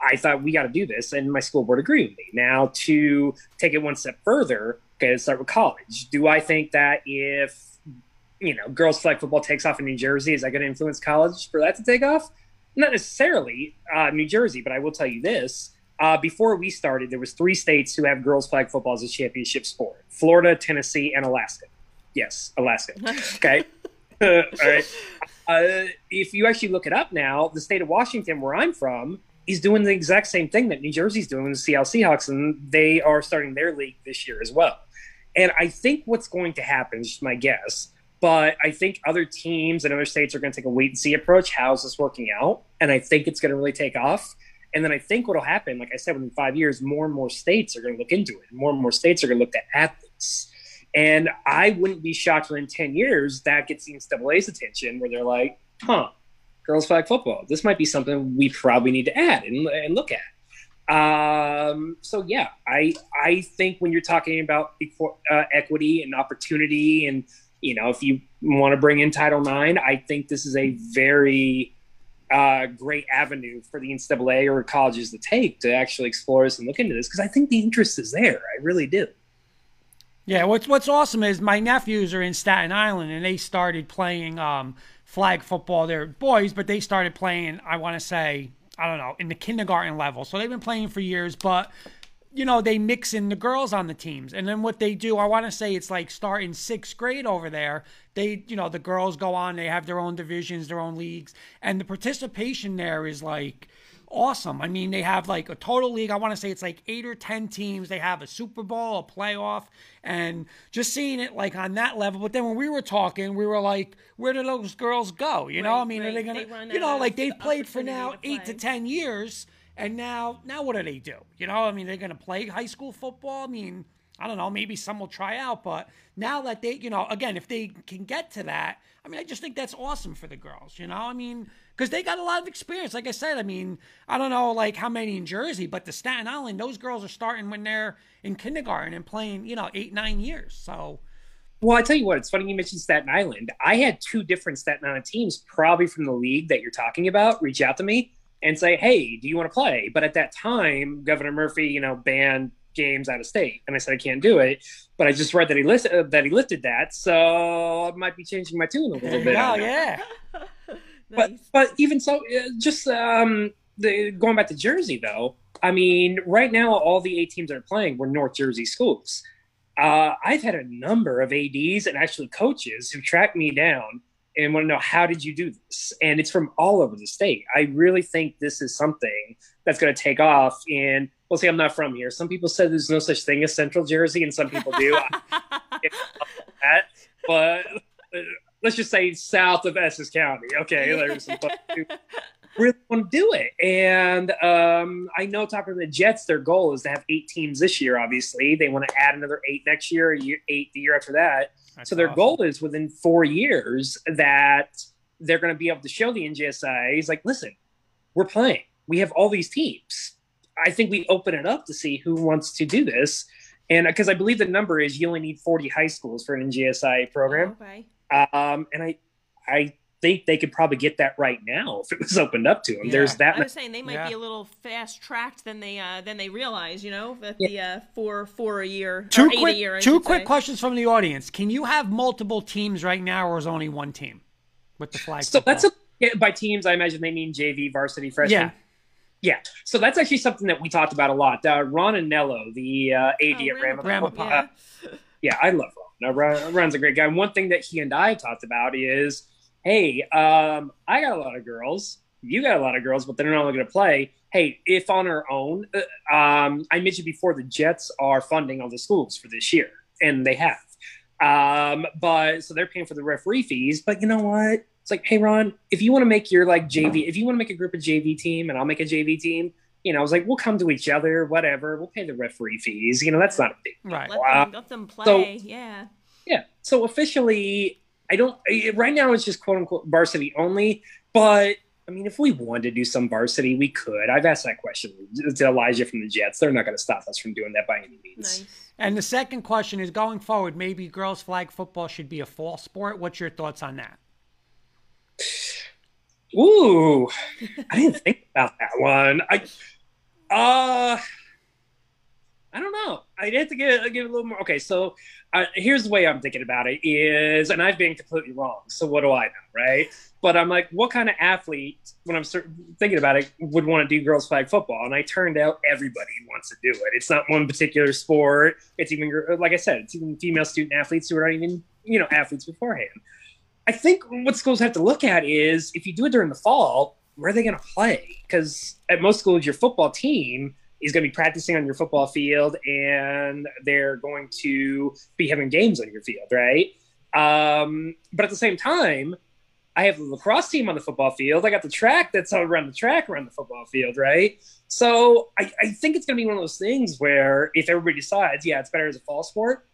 I thought we got to do this, and my school board agreed with me. Now, to take it one step further, okay, let's start with college. Do I think that if you know girls flag football takes off in New Jersey, is that going to influence college for that to take off? Not necessarily uh, New Jersey, but I will tell you this: uh, before we started, there was three states who have girls flag football as a championship sport: Florida, Tennessee, and Alaska. Yes, Alaska. Okay. all right. Uh, if you actually look it up now, the state of Washington, where I'm from, is doing the exact same thing that New Jersey's doing with the Seattle Seahawks, and they are starting their league this year as well. And I think what's going to happen, is my guess, but I think other teams and other states are going to take a wait and see approach. How's this working out? And I think it's going to really take off. And then I think what will happen, like I said, within five years, more and more states are going to look into it. More and more states are going to look at athletes. And I wouldn't be shocked within 10 years that gets the NCAA's attention where they're like, huh, girls flag football. This might be something we probably need to add and, and look at. Um, so yeah, I I think when you're talking about uh, equity and opportunity, and you know, if you want to bring in Title IX, I think this is a very uh, great avenue for the NCAA or colleges to take to actually explore this and look into this because I think the interest is there. I really do. Yeah, what's what's awesome is my nephews are in Staten Island and they started playing um, flag football. They're boys, but they started playing, I want to say, I don't know, in the kindergarten level. So they've been playing for years, but you know, they mix in the girls on the teams. And then what they do, I want to say it's like starting sixth grade over there. They, you know, the girls go on, they have their own divisions, their own leagues. And the participation there is like, awesome. I mean, they have like a total league. I want to say it's like eight or 10 teams. They have a Super Bowl, a playoff, and just seeing it like on that level. But then when we were talking, we were like, where do those girls go? You know, Right, I mean, are they going to, you know, like they've played for now eight to 10 years. And now, now what do they do? You know, I mean, they're going to play high school football. I mean, I don't know, maybe some will try out, but now that they, you know, again, if they can get to that, I mean, I just think that's awesome for the girls, you know? I mean, because they got a lot of experience. Like I said, I mean, I don't know, like how many in Jersey, but the Staten Island, those girls are starting when they're in kindergarten and playing, you know, eight, nine years. So, Well, I tell you what, it's funny you mentioned Staten Island. I had two different Staten Island teams, probably from the league that you're talking about, reach out to me and say, "Hey, do you want to play?" But at that time, Governor Murphy, you know, banned games out of state, and I said I can't do it. But I just read that he listed uh, that he lifted that, so I might be changing my tune a little bit. oh, yeah. But Nice. but even so, uh, just um, the, going back to Jersey though. I mean, right now all the eight teams that are playing were North Jersey schools. Uh, I've had a number of ads and actually coaches who tracked me down and want to know how did you do this, and it's from all over the state. I really think this is something that's going to take off. And we'll see, I'm not from here. Some people said there's no such thing as Central Jersey, and some people do. that, but uh, let's just say south of Essex County. Okay, there's some really want to do it, and um, I know talking to the Jets, their goal is to have eight teams this year. Obviously, they want to add another eight next year, year, eight the year after that. That's so their awesome. goal is within four years that they're going to be able to show the NJSI. He's like, listen, we're playing. We have all these teams. I think we open it up to see who wants to do this. And because I believe the number is you only need 40 high schools for an NJSI program. Okay. Um, and I, I think they could probably get that right now if it was opened up to them. Yeah. There's that I much. was saying they might Yeah. be a little fast tracked than they uh, than they realize. You know, that Yeah. the uh, four four a year, Two or eight quick, a year. I two quick say. questions from the audience. Can you have multiple teams right now, or is only one team with the flag? So football? that's a, yeah, by teams. I imagine they mean JV, varsity, freshman. yeah. Yeah. So that's actually something that we talked about a lot. Uh, Ron Nello, the uh, AD Oh, at Ramapo. Ramapo. uh, yeah, I love Ron. Uh, Ron. Ron's a great guy. One thing that he and I talked about is, hey, um, I got a lot of girls. You got a lot of girls, but they're not going to play. Hey, if on our own, uh, um, I mentioned before the Jets are funding all the schools for this year, and they have. Um, but so they're paying for the referee fees. But you know what? It's like, hey, Ron, if you want to make your like JV, if you want to make a group of JV team and I'll make a JV team, you know, I was like, we'll come to each other, whatever. We'll pay the referee fees. You know, that's not a big Right. Let them, let them play. So- yeah. Yeah. So officially, I don't. I- Right now, it's just quote unquote varsity only. But I mean, if we wanted to do some varsity, we could. I've asked that question to Elijah from the Jets. They're not going to stop us from doing that by any means. Nice. And the second question is going forward, maybe girls flag football should be a fall sport. What's your thoughts on that? Ooh, I didn't think about that one. I, uh, I don't know. I'd have to give, give it a little more. Okay, so uh, here's the way I'm thinking about it is, and I've been completely wrong. So what do I know, right? But I'm like, what kind of athlete, when I'm thinking about it, would want to do girls flag football? And I turned out everybody wants to do it. It's not one particular sport. It's even, like I said, it's even female student athletes who are not even, you know, athletes beforehand. I think what schools have to look at is if you do it during the fall, where are they going to play? Because at most schools, your football team is going to be practicing on your football field and they're going to be having games on your field, right? Um, but at the same time, I have the lacrosse team on the football field. I got the track that's around the track around the football field, right? So I, I think it's going to be one of those things where if everybody decides, yeah, it's better as a fall sport,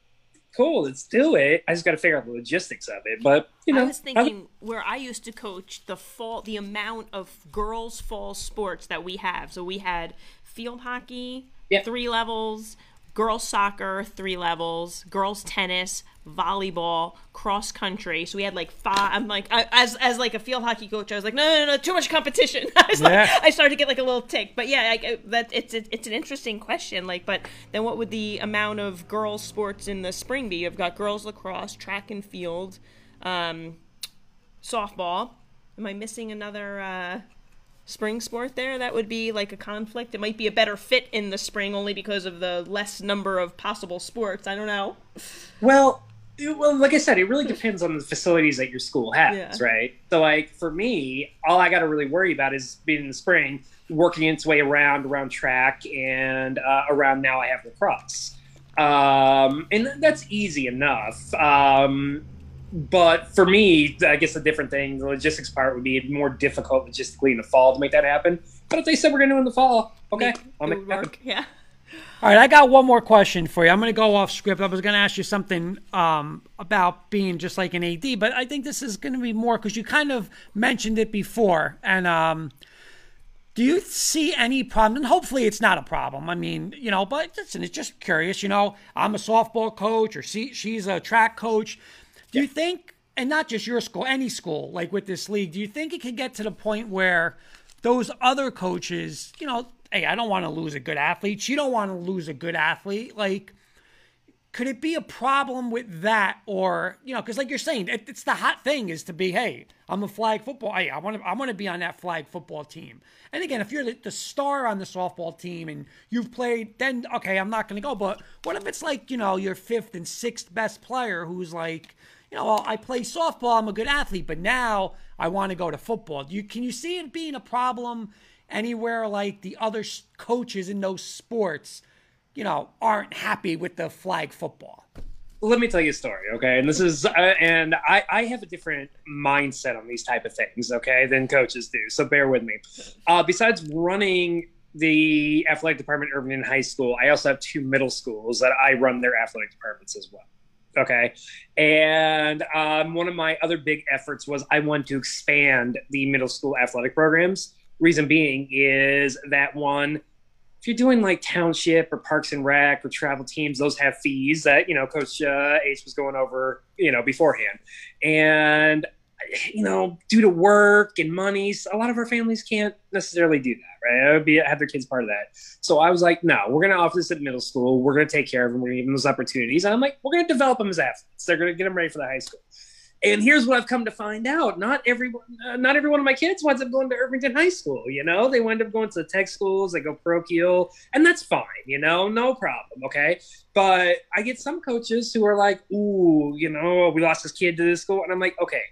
cool, let's do it. I just got to figure out the logistics of it. But you know, I was thinking where I used to coach the fall, the amount of girls' fall sports that we have. So we had field hockey, Yeah. three levels, girls soccer, three levels, girls tennis, volleyball, cross country. So we had like five. I'm like, I, as as like a field hockey coach, I was like, no, no, no, too much competition. I, was like, I started to get like a little tick. But yeah, I, I- that it's it's an interesting question. Like, but then what would the amount of girls sports in the spring be? You've got girls lacrosse, track and field. Um, softball. Am I missing another uh, spring sport there? That would be like a conflict. It might be a better fit in the spring only because of the less number of possible sports. I don't know. Well, it- well, like I said, it really depends on the facilities that your school has, Yeah. right? So, like for me, all I got to really worry about is being in the spring, working its way around around track and uh, around now I have lacrosse, um, and that's easy enough. Um, but for me, I guess the different thing, the logistics part would be more difficult logistically in the fall to make that happen. But if they said we're going to do it in the fall, okay, Make- I'll it make would it happen. work. Yeah. All right, I got one more question for you. I'm going to go off script. I was going to ask you something um, about being just like an AD, but I think this is going to be more because you kind of mentioned it before. And um, do you see any problem? And hopefully it's not a problem. I mean, you know, but listen, it's just curious. You know, I'm a softball coach or she, she's a track coach. Do you think, and not just your school, any school, like with this league, do you think it could get to the point where those other coaches, you know, hey, I don't want to lose a good athlete. She don't want to lose a good athlete. Like, could it be a problem with that, or you know, because like you're saying, it, it's the hot thing is to be, hey, I'm a flag football. Hey, I want to, I want to be on that flag football team. And again, if you're the, the star on the softball team and you've played, then okay, I'm not going to go. But what if it's like you know your fifth and sixth best player who's like, you know, well, I play softball, I'm a good athlete, but now I want to go to football. You can you see it being a problem anywhere like the other coaches in those sports, you know, aren't happy with the flag football? let me tell you a story okay and this is uh, and I, I have a different mindset on these type of things okay than coaches do so bear with me uh, besides running the athletic department at irvington high school i also have two middle schools that i run their athletic departments as well okay and um, one of my other big efforts was i want to expand the middle school athletic programs reason being is that one if you're doing like township or parks and rec or travel teams, those have fees that you know Coach uh, Ace was going over, you know, beforehand. And you know, due to work and money, a lot of our families can't necessarily do that, right? I would be have their kids part of that. So I was like, no, we're going to offer this at middle school. We're going to take care of them. We're going to give them those opportunities. And I'm like, we're going to develop them as athletes. They're going to get them ready for the high school. And here's what I've come to find out: not everyone, uh, not every one of my kids winds up going to Irvington High School. You know, they wind up going to the tech schools. They go parochial, and that's fine. You know, no problem. Okay, but I get some coaches who are like, "Ooh, you know, we lost this kid to this school," and I'm like, "Okay,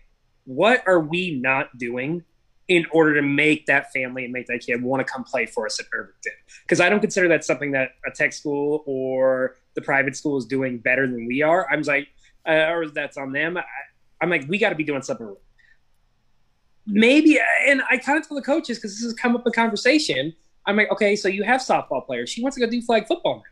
what are we not doing in order to make that family and make that kid want to come play for us at Irvington? Because I don't consider that something that a tech school or the private school is doing better than we are. I'm like, uh, or that's on them. I, I'm like, we got to be doing something. maybe, and I kind of told the coaches because this has come up in conversation. I'm like, okay, so you have softball players. She wants to go do flag football now.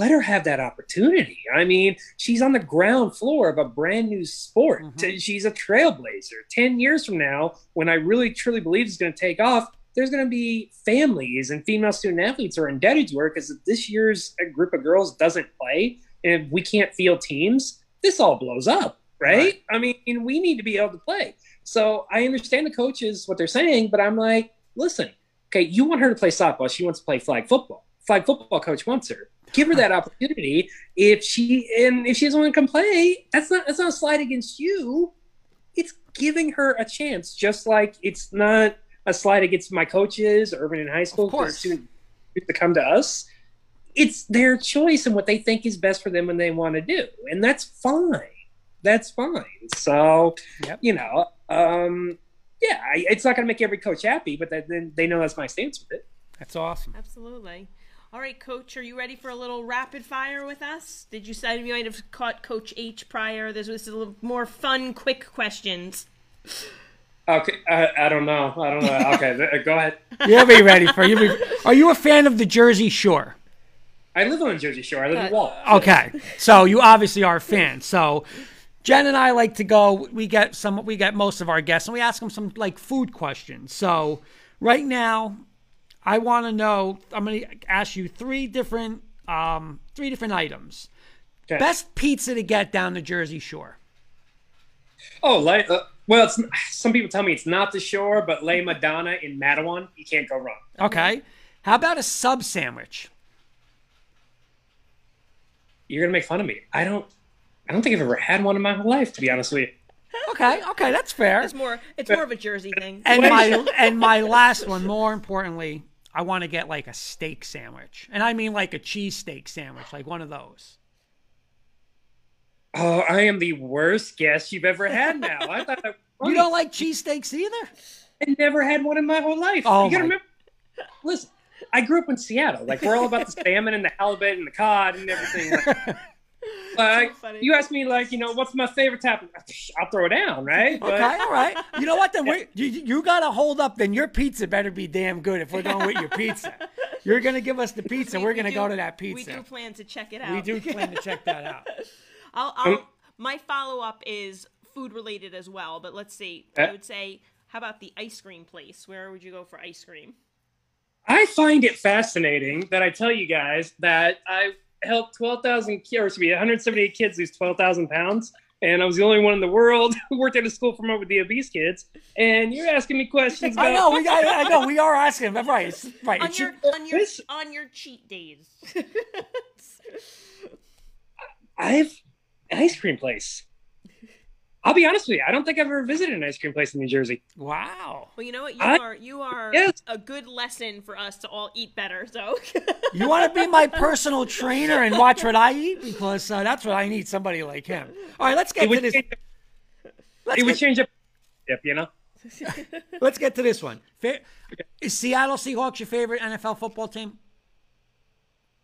Let her have that opportunity. I mean, she's on the ground floor of a brand new sport. Mhm. She's a trailblazer. 10 years from now, when I really truly believe it's going to take off, there's going to be families and female student athletes are indebted to her because if this year's group of girls doesn't play and we can't field teams, this all blows up, right? Right. I mean, we need to be able to play. So I understand the coaches what they're saying, but I'm like, listen, okay, you want her to play softball, she wants to play flag football. Flag football coach wants her. Give her that opportunity. If she and if she doesn't want to come play, that's not that's not a slide against you. It's giving her a chance, just like it's not a slide against my coaches, Urban in high school, Of course. to, to come to us. It's their choice and what they think is best for them and they want to do, and that's fine. That's fine. So, Yep. you know, um, yeah, it's not going to make every coach happy, but then they know that's my stance with it. That's awesome. Absolutely. All right, Coach, are you ready for a little rapid fire with us? Did you say you might have caught Coach H prior? This was a little more fun, quick questions. Okay, I, I don't know. I don't know. Okay, go ahead. You'll be ready for you. Are you a fan of the Jersey Shore? I live on the Jersey Shore. I live in uh, Wall. Okay, so you obviously are a fan. So Jen and I like to go. We get some. We get most of our guests, and we ask them some like food questions. So right now, I want to know. I'm going to ask you three different, um, three different items. Okay. Best pizza to get down the Jersey Shore. Oh, like, uh, well, it's, some people tell me it's not the shore, but Le Madonna in Matawan, you can't go wrong. Okay. How about a sub sandwich? You're gonna make fun of me. I don't. I don't think I've ever had one in my whole life, to be honest with you. Okay, okay, that's fair. It's more it's more of a Jersey thing. And my and my last one, more importantly, I want to get like a steak sandwich, and I mean like a cheesesteak sandwich, like one of those. Oh, I am the worst guest you've ever had. Now I thought I, You don't like cheesesteaks either? I never had one in my whole life. Oh, you gotta my- remember. Listen, I grew up in Seattle. Like we're all about the salmon and the halibut and the cod and everything. Like, like, funny. you ask me, like, you know, what's my favorite topping? I'll throw it down, right? But- Okay, all right. You know what? Then we you, you got to hold up. Then your pizza better be damn good if we're going with your pizza. You're gonna give us the pizza. We- We're we gonna do- go to that pizza We do plan to check it out. We do plan to check that out. I'll, I'll my follow up is food related as well, but let's see. I Uh, would say, how about the ice cream place? Where would you go for ice cream? I find it fascinating that I tell you guys that I helped 12,000 kids, or excuse me, 178 kids lose 12,000 pounds. And I was the only one in the world who worked at a school for over the obese kids. And you're asking me questions about. I know. We got. I know. We are asking. But right. It's, right. On it's- your on your this- on your cheat days. I have an ice cream place. I'll be honest with you. I don't think I've ever visited an ice cream place in New Jersey. wow. well, you know what? You I- are you are Yes. a good lesson for us to all eat better. So You want to be my personal trainer and watch what I eat because uh, that's what I need. Somebody like him. All right. Let's get It to this. change, Let's it would change up, yep, you know? let's get to this one. Fa- Is Seattle Seahawks your favorite NFL football team?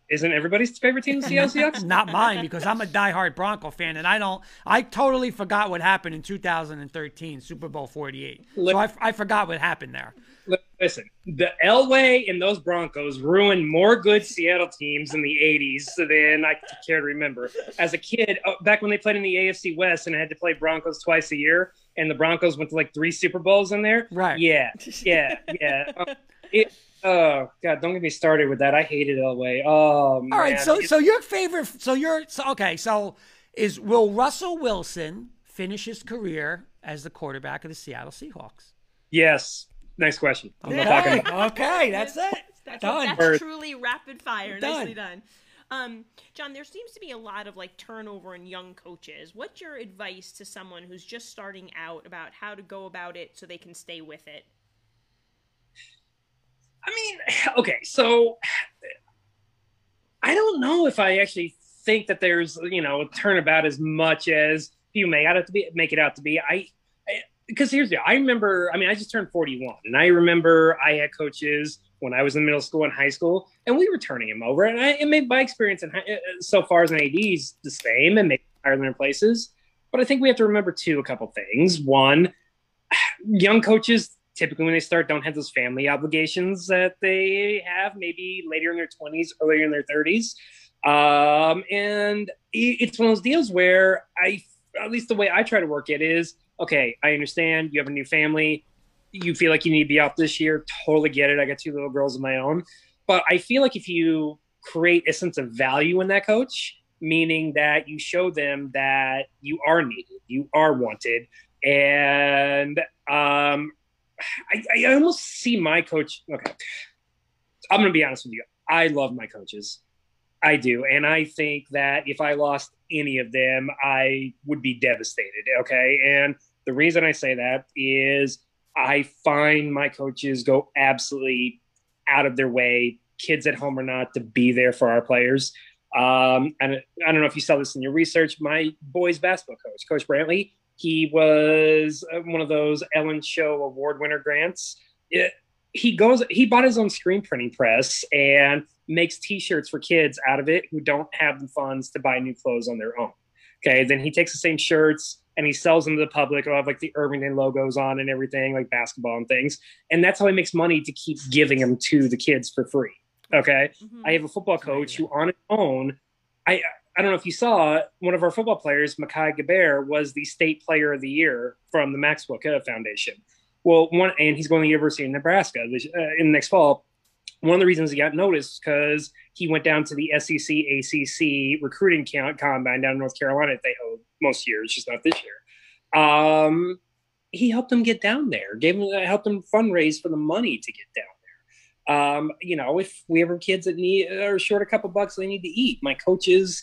Isn't everybody's favorite team the Seattle Seahawks? Not mine because I'm a diehard Bronco fan and I don't. I totally forgot what happened in 2013 Super Bowl 48. So I, I forgot what happened there. Listen, the Elway and those Broncos ruined more good Seattle teams in the 80s than I care to remember. As a kid, uh, back when they played in the AFC West and I had to play Broncos twice a year, and the Broncos went to like three Super Bowls in there. Right. Yeah, yeah, yeah. Uh, it, oh, God, don't get me started with that. I hated Elway. Oh, man. All right. So so your favorite. So you're so, okay. So is will Russell Wilson finish his career as the quarterback of the Seattle Seahawks? yes. Next question. I'm not Okay. talking. Okay. That's it. That's, Done. that's truly rapid fire. Done. Nicely done. Um, John, there seems to be a lot of like turnover in young coaches. What's your advice to someone who's just starting out about how to go about it so they can stay with it? I mean, okay, so I don't know if I actually think that there's you know a turnabout as much as you may out to be make it out to be. I, because here's the I remember. I mean, I just turned 41, and I remember I had coaches when I was in middle school and high school, and we were turning them over. And I it made my experience in, hi- uh, so far as an AD is the same and maybe higher than places. But I think we have to remember too a couple things. One, young coaches typically when they start don't have those family obligations that they have maybe later in their 20s earlier in their 30s um, and it's one of those deals where i at least the way i try to work it is okay i understand you have a new family. You feel like you need to be out this year. Totally get it. I got two little girls of my own. But i feel like if you create a sense of value in that coach meaning that you show them that you are needed you are wanted and um, I, I almost see my coach. Okay, I'm going to be honest with you. I love my coaches. I do. And I think that if I lost any of them, I would be devastated. Okay. And the reason I say that is I find my coaches go absolutely out of their way, kids at home or not, to be there for our players. Um, and I don't know if you saw this in your research. My boys basketball coach, Coach Brantley, he was uh, one of those Ellen Show award winner grants. It, he goes, he bought his own screen printing press and makes T-shirts for kids out of it who don't have the funds to buy new clothes on their own. Okay, then he takes the same shirts and he sells them to the public. He'll have like the Irvington logos on and everything, like basketball and things. And that's how he makes money to keep giving them to the kids for free. Okay, mm-hmm. I have a football coach who, on his own, I I don't know if you saw one of our football players, Makai Gaber, was the state player of the year from the Maxwell Coe Foundation. Well, one, and he's going to the University of Nebraska this, uh, in the next fall. One of the reasons he got noticed because he went down to the SEC ACC recruiting combine down in North Carolina that they hold most years, just not this year. Um, he helped them get down there, gave them, helped them fundraise for the money to get down there. Um, you know, if we ever kids that need are short a couple bucks, they need to eat. My coaches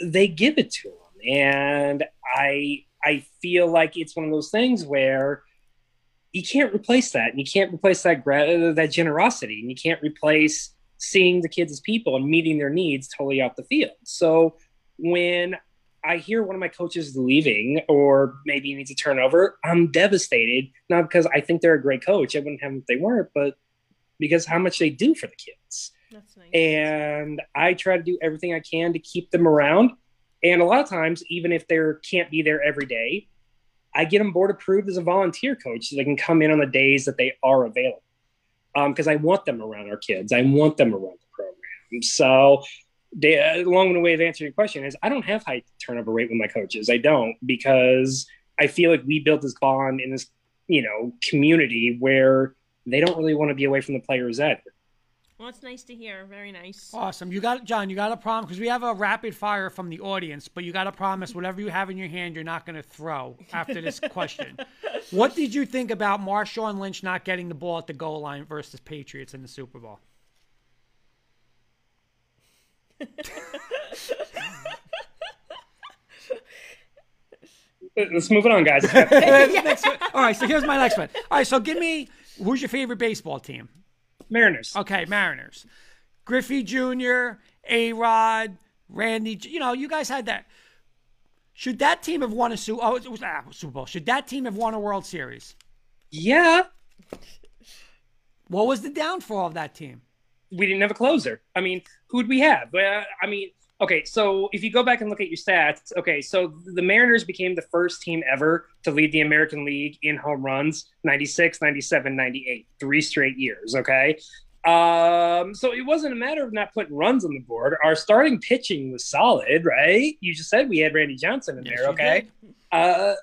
they give it to them, and I I feel like it's one of those things where you can't replace that, and you can't replace that gra- that generosity, and you can't replace seeing the kids as people and meeting their needs totally out the field. So when I hear one of my coaches leaving or maybe needs a turnover, I'm devastated. Not because I think they're a great coach. I wouldn't have them if they weren't, but because how much they do for the kids. That's nice. And I try to do everything I can to keep them around. And a lot of times, even if they can't be there every day, I get them board approved as a volunteer coach so they can come in on the days that they are available. Because um, I want them around our kids. I want them around the program. So, the long way of answering your question is I don't have high turnover rate with my coaches. I don't because I feel like we built this bond in this, you know, community where they don't really want to be away from the players either. Well, it's nice to hear. Very nice. Awesome. You got John. You got a promise because we have a rapid fire from the audience, but you got to promise whatever you have in your hand, you're not going to throw after this question. what did you think about Marshawn Lynch not getting the ball at the goal line versus Patriots in the Super Bowl? Let's move it on, guys. All right. So here's my next one. All right. So give me who's your favorite baseball team? Mariners. Okay, Mariners. Griffey Jr., A Rod, Randy. You know, you guys had that. Should that team have won a Super? Oh, it was ah, Super Bowl. Should that team have won a World Series? Yeah. What was the downfall of that team? We didn't have a closer. I mean, who'd we have? Uh, I mean, Okay, so if you go back and look at your stats, okay, so the Mariners became the first team ever to lead the American League in home runs 96, 97, 98, three straight years, okay? Um, so it wasn't a matter of not putting runs on the board. Our starting pitching was solid, right? You just said we had Randy Johnson in yes, there, okay? Uh,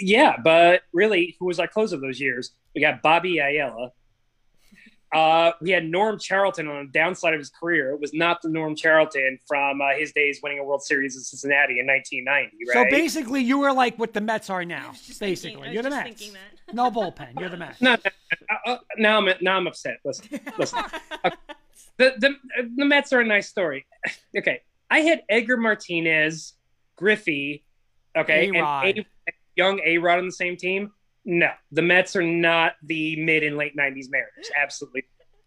yeah, but really, who was our closer those years? We got Bobby Ayala, uh, we had Norm Charlton on the downside of his career. It was not the Norm Charlton from uh, his days winning a World Series in Cincinnati in 1990. Right? So basically, you were like what the Mets are now. Basically, thinking, you're the Mets. no bullpen. You're the Mets. No, uh, uh, now I'm now I'm upset. Listen, listen. the, the the Mets are a nice story. okay, I had Edgar Martinez, Griffey, okay, A-Rod. and a, young A Rod on the same team. No, the Mets are not the mid and late '90s Mariners. Absolutely.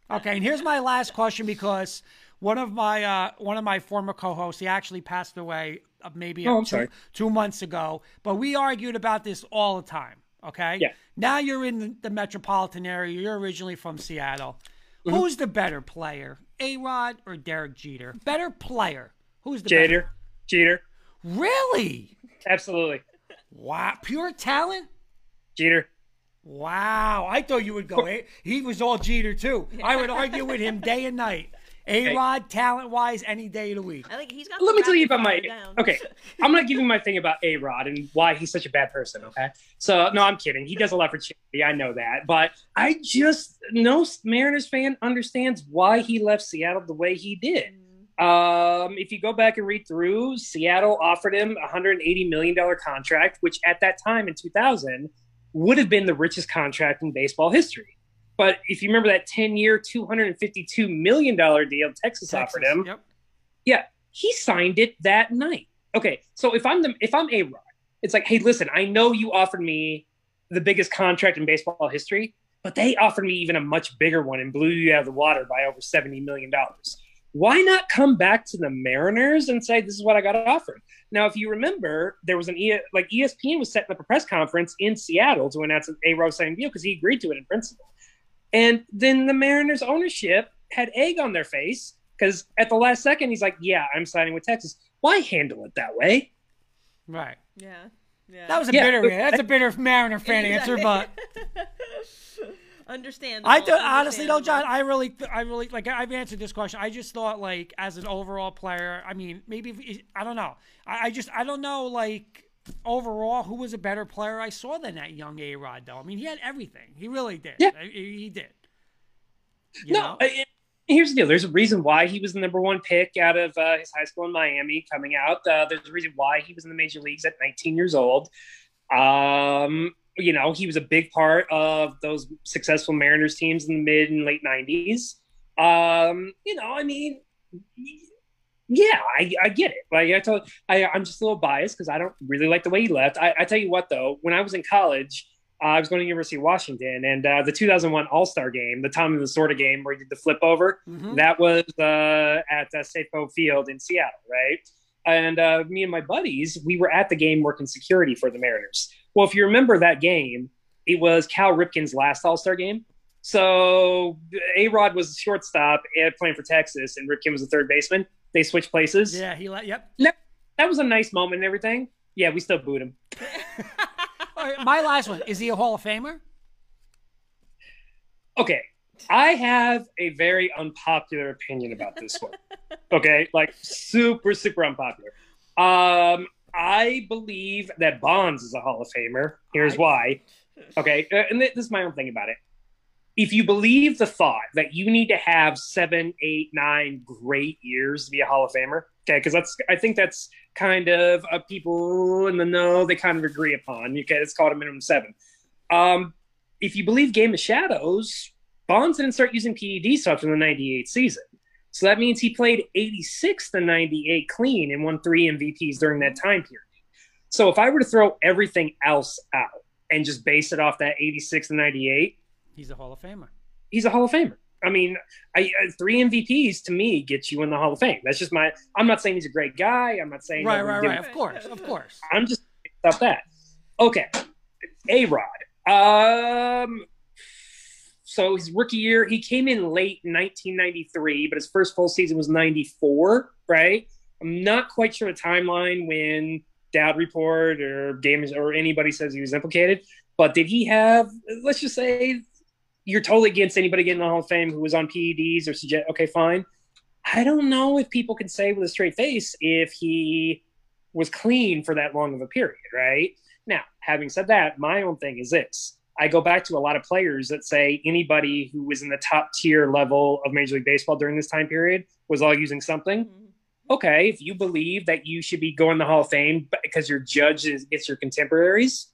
Okay, and here's my last question because one of my uh, one of my former co-hosts, he actually passed away uh, maybe oh, two, two, months ago, but we argued about this all the time. Okay. Yeah. Now you're in the, the metropolitan area. You're originally from Seattle. Mm-hmm. Who's the better player, A Rod or Derek Jeter? Better player. Who's the Jeter? Better? Jeter. Really? Absolutely. Wow. Pure talent. Jeter. Wow, I thought you would go. He was all Jeter too. I would argue with him day and night. A Rod, talent wise, any day of the week. I think he's got. Let me tell you about my. down. Okay, I'm gonna give you my thing about A Rod and why he's such a bad person. Okay, so no, I'm kidding. He does a lot for charity. I know that, but I just no Mariners fan understands why he left Seattle the way he did. Um, if you go back and read through, Seattle offered him a 180 million dollar contract, which at that time in 2000 would have been the richest contract in baseball history. But if you remember that 10 year, 252 million dollar deal Texas, offered him, Yep. yeah, he signed it that night. Okay, so if I'm the if I'm a Rod, it's like, hey, listen, I know you offered me the biggest contract in baseball history, but they offered me even a much bigger one and blew you out of the water by over seventy million dollars. Why not come back to the Mariners and say this is what I got offered? Now, if you remember, there was an e- like ESPN was setting up a press conference in Seattle to announce a Rod signing deal because he agreed to it in principle. And then the Mariners ownership had egg on their face because at the last second he's like, "Yeah, I'm signing with Texas." Why handle it that way? Right. Yeah. Yeah. That was a Yeah, bitter. but- That's a bitter Mariner fan answer, but understand. I do, honestly though, John. I really, I really like. I've answered this question. I just thought like as an overall player. I mean, maybe if- I don't know. I, I just I don't know like overall who was a better player I saw than that young A Rod though. I mean, he had everything. He really did. Yeah. he, he did. You no, know? I- here's the deal. There's a reason why he was the number one pick out of uh, his high school in Miami coming out. Uh, there's a reason why he was in the major leagues at 19 years old. Um, you know, he was a big part of those successful Mariners teams in the mid and late 90s. Um, you know, I mean, yeah, I, I get it. Like I told, I, I'm just a little biased because I don't really like the way he left. I, I tell you what, though, when I was in college, uh, I was going to University of Washington, and uh, the 2001 All Star Game, the Tommy Lasorda game where he did the flip over, Mhm. that was uh, at uh, Safeco Field in Seattle, right? And uh, me and my buddies, we were at the game working security for the Mariners. Well, if you remember that game, it was Cal Ripken's last All Star game. So A Rod was the shortstop and playing for Texas, and Ripken was the third baseman. They switched places. Yeah, he let. Yep. That was a nice moment and everything. Yeah, we still booed him. All right, my last one is he a Hall of Famer? okay i have a very unpopular opinion about this one okay like super super unpopular um i believe that bonds is a hall of famer. Here's I- why. Okay uh, and this is my own thing about it. If you believe the thought that you need to have seven eight nine great years to be a hall of famer okay because that's i think that's kind of uh, people in the know they kind of agree upon okay it's called a minimum seven. Um if you believe Game of Shadows, Bonds didn't start using PEDs till after the 98 season. So that means he played 86 to 98 clean and won three MVPs during that time period. So if I were to throw everything else out and just base it off that 86 to 98, He's a Hall of Famer. he's a Hall of Famer. I mean, I, uh, three MVPs to me gets you in the Hall of Fame. That's just my. I'm not saying he's a great guy. I'm not saying Right, that right, right. Of course, of course. I'm just about that. Okay, A Rod. Um, so his rookie year, he came in late 1993, but his first full season was 94. Right. I'm not quite sure the timeline when Dowd Report or Games or anybody says he was implicated, but did he have? Let's just say you're totally against anybody getting the Hall of Fame who was on PEDs or suggest. Okay, fine. I don't know if people can say with a straight face if he was clean for that long of a period, right? Now, having said that, my own thing is this. I go back to a lot of players that say anybody who was in the top tier level of Major League Baseball during this time period was all using something. Mm-hmm. Okay, if you believe that you should be going to the Hall of Fame because your judge is it's your contemporaries,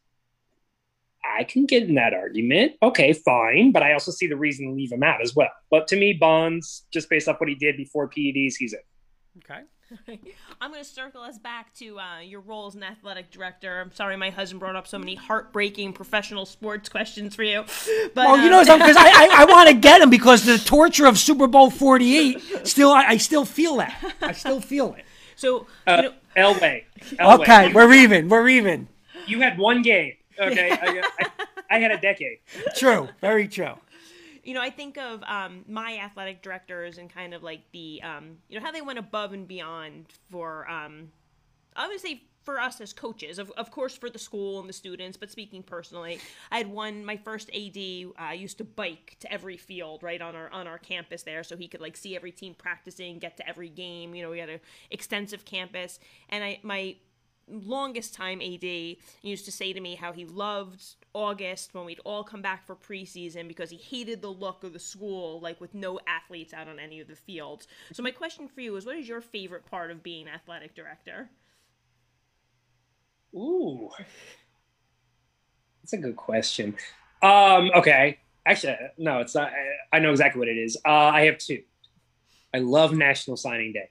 I can get in that argument. Okay, fine, but I also see the reason to leave him out as well. But to me, Bonds, just based off what he did before PEDs, he's in. Okay. I'm going to circle us back to uh, your role as an athletic director. I'm sorry my husband brought up so many heartbreaking professional sports questions for you. But Well, you um, know because I, I, I want to get him because the torture of Super Bowl 48, still, I, I still feel that. I still feel it. so Uh, you know, Elway. Elway. Okay, we're even. We're even. You had one game. Okay, I, I, I had a decade. True. Very true. You know, I think of um, my athletic directors and kind of like the, um, you know, how they went above and beyond for, um, obviously for us as coaches, of, of course for the school and the students, but speaking personally, I had one my first AD uh, used to bike to every field right on our on our campus there, so he could like see every team practicing, get to every game. You know, we had an extensive campus, and I my longest time AD used to say to me how he loved August when we'd all come back for preseason because he hated the look of the school, like with no athletes out on any of the fields. So my question for you is, what is your favorite part of being athletic director? Ooh, that's a good question. Um, okay, actually, no, it's not. I, I know exactly what it is. Uh, I have two. I love National Signing Day.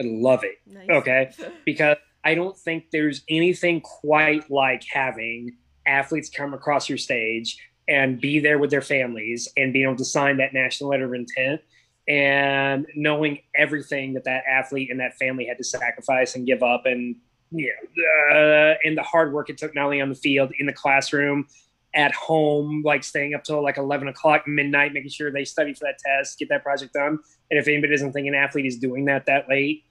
I love it. Nice. Okay, because I don't think there's anything quite like having athletes come across your stage and be there with their families and being able to sign that national letter of intent and knowing everything that that athlete and that family had to sacrifice and give up and you know, uh, and the hard work it took not only on the field in the classroom at home like staying up till like 11 o'clock midnight making sure they study for that test get that project done. And if anybody doesn't think an athlete is doing that that late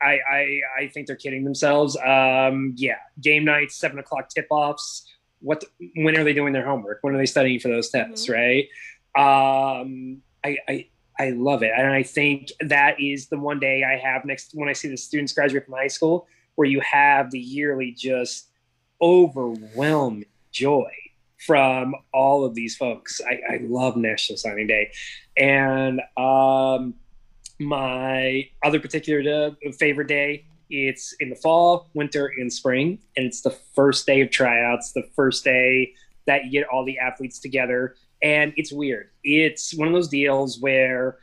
I, I, I think they're kidding themselves. Um, yeah, game nights, seven o'clock tip offs. What? When are they doing their homework? When are they studying for those tests? Right. Um, I, I I love it, and I think that is the one day I have next when I see the students graduate from high school, where you have the yearly just overwhelming joy from all of these folks. I, I love National Signing Day, and um, my other particular uh, favorite day. It's in the fall winter and spring and it's the first day of tryouts the first day that you get all the athletes together. And it's weird. It's one of those deals where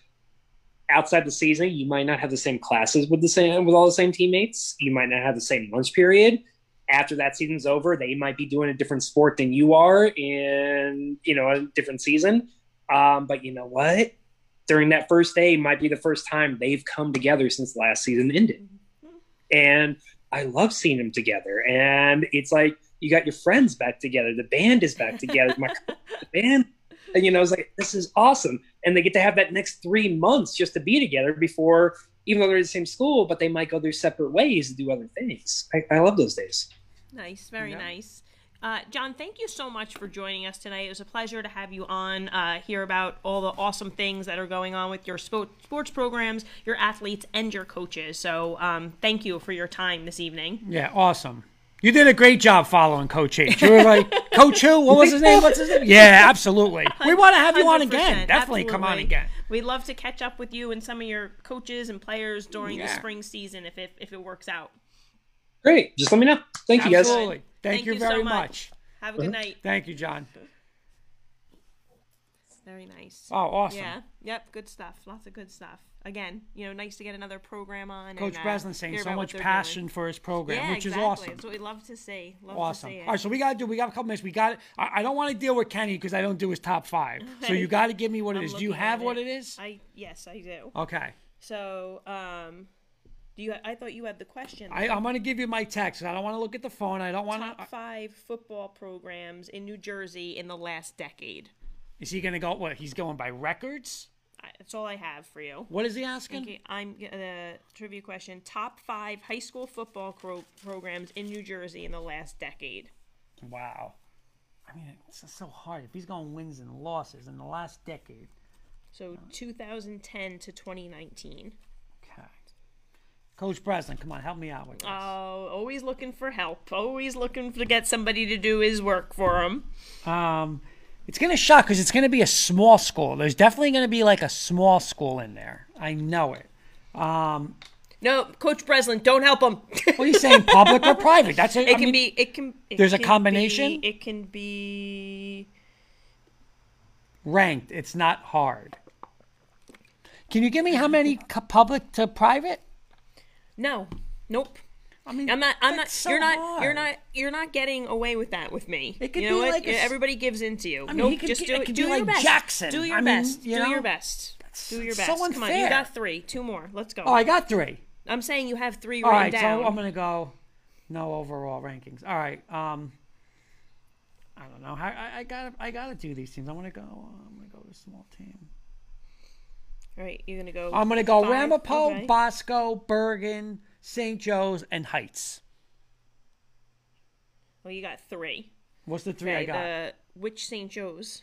outside the season you might not have the same classes with the same with all the same teammates. You might not have the same lunch period. After that season's over they might be doing a different sport than you are in you know a different season. Um, but you know what during that first day might be the first time they've come together since last season ended. Mm-hmm. And I love seeing them together. And it's like you got your friends back together. The band is back together. My the band, and you know, it's like this is awesome. And they get to have that next three months just to be together before, even though they're in the same school, but they might go their separate ways and do other things. I, I love those days. Nice, very nice. Uh, John, thank you so much for joining us tonight. It was a pleasure to have you on, uh, hear about all the awesome things that are going on with your sports programs, your athletes, and your coaches. So, um, thank you for your time this evening. Yeah, awesome. You did a great job following Coach H. You were like, Coach who? What was his name? What's his name? Yeah, absolutely. We want to have you on 100%, again. Definitely come on again. We'd love to catch up with you and some of your coaches and players during the spring season if it, if it works out. Great. Just let me know. Thank you guys. Thank, Thank you you very so much. much. Have a good night. Thank you, John. Very nice. Oh, awesome. Yeah. Yep. Good stuff. Lots of good stuff. Again, you know, nice to get another program on. Coach and, uh, Breslin saying hear so about what much they're passion doing. for his program, Yeah, which exactly. is awesome. That's what we love to see. Love Awesome. To see it. All right, so we gotta do. We got a couple minutes. We got. I, I don't want to deal with Kenny because I don't do his top five. So you got to give me what it I'm is. Do you have at what it is? I yes, I do. Okay. So, um, do you? I thought you had the question. I, I'm gonna give you my text. I don't want to look at the phone. I don't want to. top to. five football programs in New Jersey in the last decade. Is he gonna go? What? He's going by records. I, that's all I have for you. What is he asking? Okay, I'm the trivia question: top five high school football cro- programs in New Jersey in the last decade. Wow. I mean, it's so hard. If he's going wins and losses in the last decade. So 2010 to 2019. Coach Breslin, come on, help me out with this. Oh, always looking for help. Always looking to get somebody to do his work for him. Um, it's gonna shock because it's gonna be a small school. There's definitely gonna be like a small school in there. I know it. Um, No, Coach Breslin, don't help him. what are you saying, public or private? That's it. It can be. It can. It There's a combination? Be, it can be. ranked. It's not hard. Can you give me how many public to private? No. Nope. I mean, I'm not. I'm not. so you're not. hard. You're not. You're not getting away with that with me. It could you know be what? like a Everybody gives in to you. mean, nope. could just do it Do be your like best. Jackson. Do your I mean, best. you do know? your best. Do your so best. Come on. You got three. Two more. Let's go. Oh, I got three. I'm saying you have three All right, down. so I'm gonna go. No overall rankings. All right. Um, I don't know. I, I, I gotta I gotta do these teams. I'm gonna go. uh, I'm gonna go to a small team. Right. You're gonna go. I'm gonna go five? Ramapo, Okay. Bosco, Bergen, St. Joe's, and Heights. Well, you got three. What's the three I got? the which St. Joe's?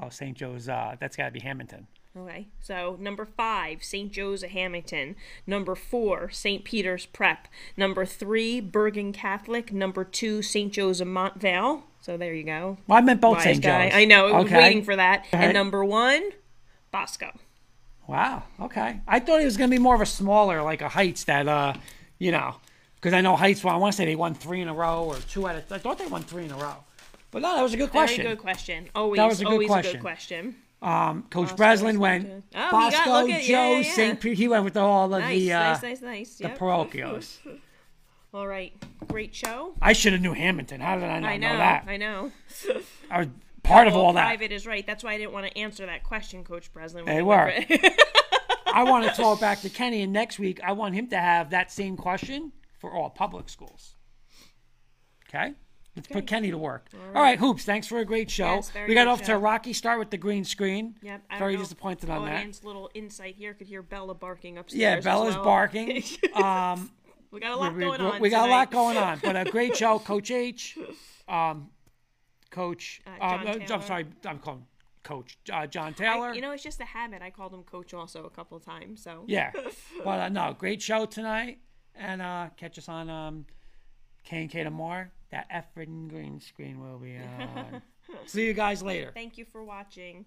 Oh, St. Joe's. Uh, that's got to be Hamilton. Okay, so number five, St. Joe's of Hamilton. Number four, St. Peter's Prep. Number three, Bergen Catholic. Number two, St. Joe's of Montvale. So there you go. Well, I meant both St. Joe's. I know. I was waiting for that. Okay. And number one, Bosco. Wow. Okay. I thought it was going to be more of a smaller, like a Heights that, uh, you know, because I know Heights. Well, I want to say they won three in a row or two out of. I thought they won three in a row. But no, that was a good question. Very good question. Always, That was a good always a good question. Um, Coach Breslin went Oh, got- Bosco, at- Joe, yeah, yeah. St. Pete. He went with all of Nice, the uh, nice, nice, nice. the Yep. parochials. All right, great show. I should have knew Hamilton. How did I not I know, know that? I know. I was part of all that. Private is right. That's why I didn't want to answer that question, Coach Breslin. They were. I want to throw it back to Kenny, and next week I want him to have that same question for all public schools. Okay? Let's put Kenny to work. All right, Hoops, thanks for a great show. Yes, we got off to a rocky start with the green screen. Yep. I Very disappointed on that. Audience little insight here could hear Bella barking upstairs. Yeah, as Bella's well. barking. Um, we got a lot we, going we- on. we got a lot going on, but a great show. Coach H, um, Coach, Uh, John uh, I'm sorry, I'm calling Coach uh, John I- Taylor. you know, it's just a habit. I called him Coach also a couple of times. So Yeah. But uh, no, great show tonight. And uh, catch us on um, K and K tomorrow. That effing green screen will be on. See you guys later. Thank you for watching.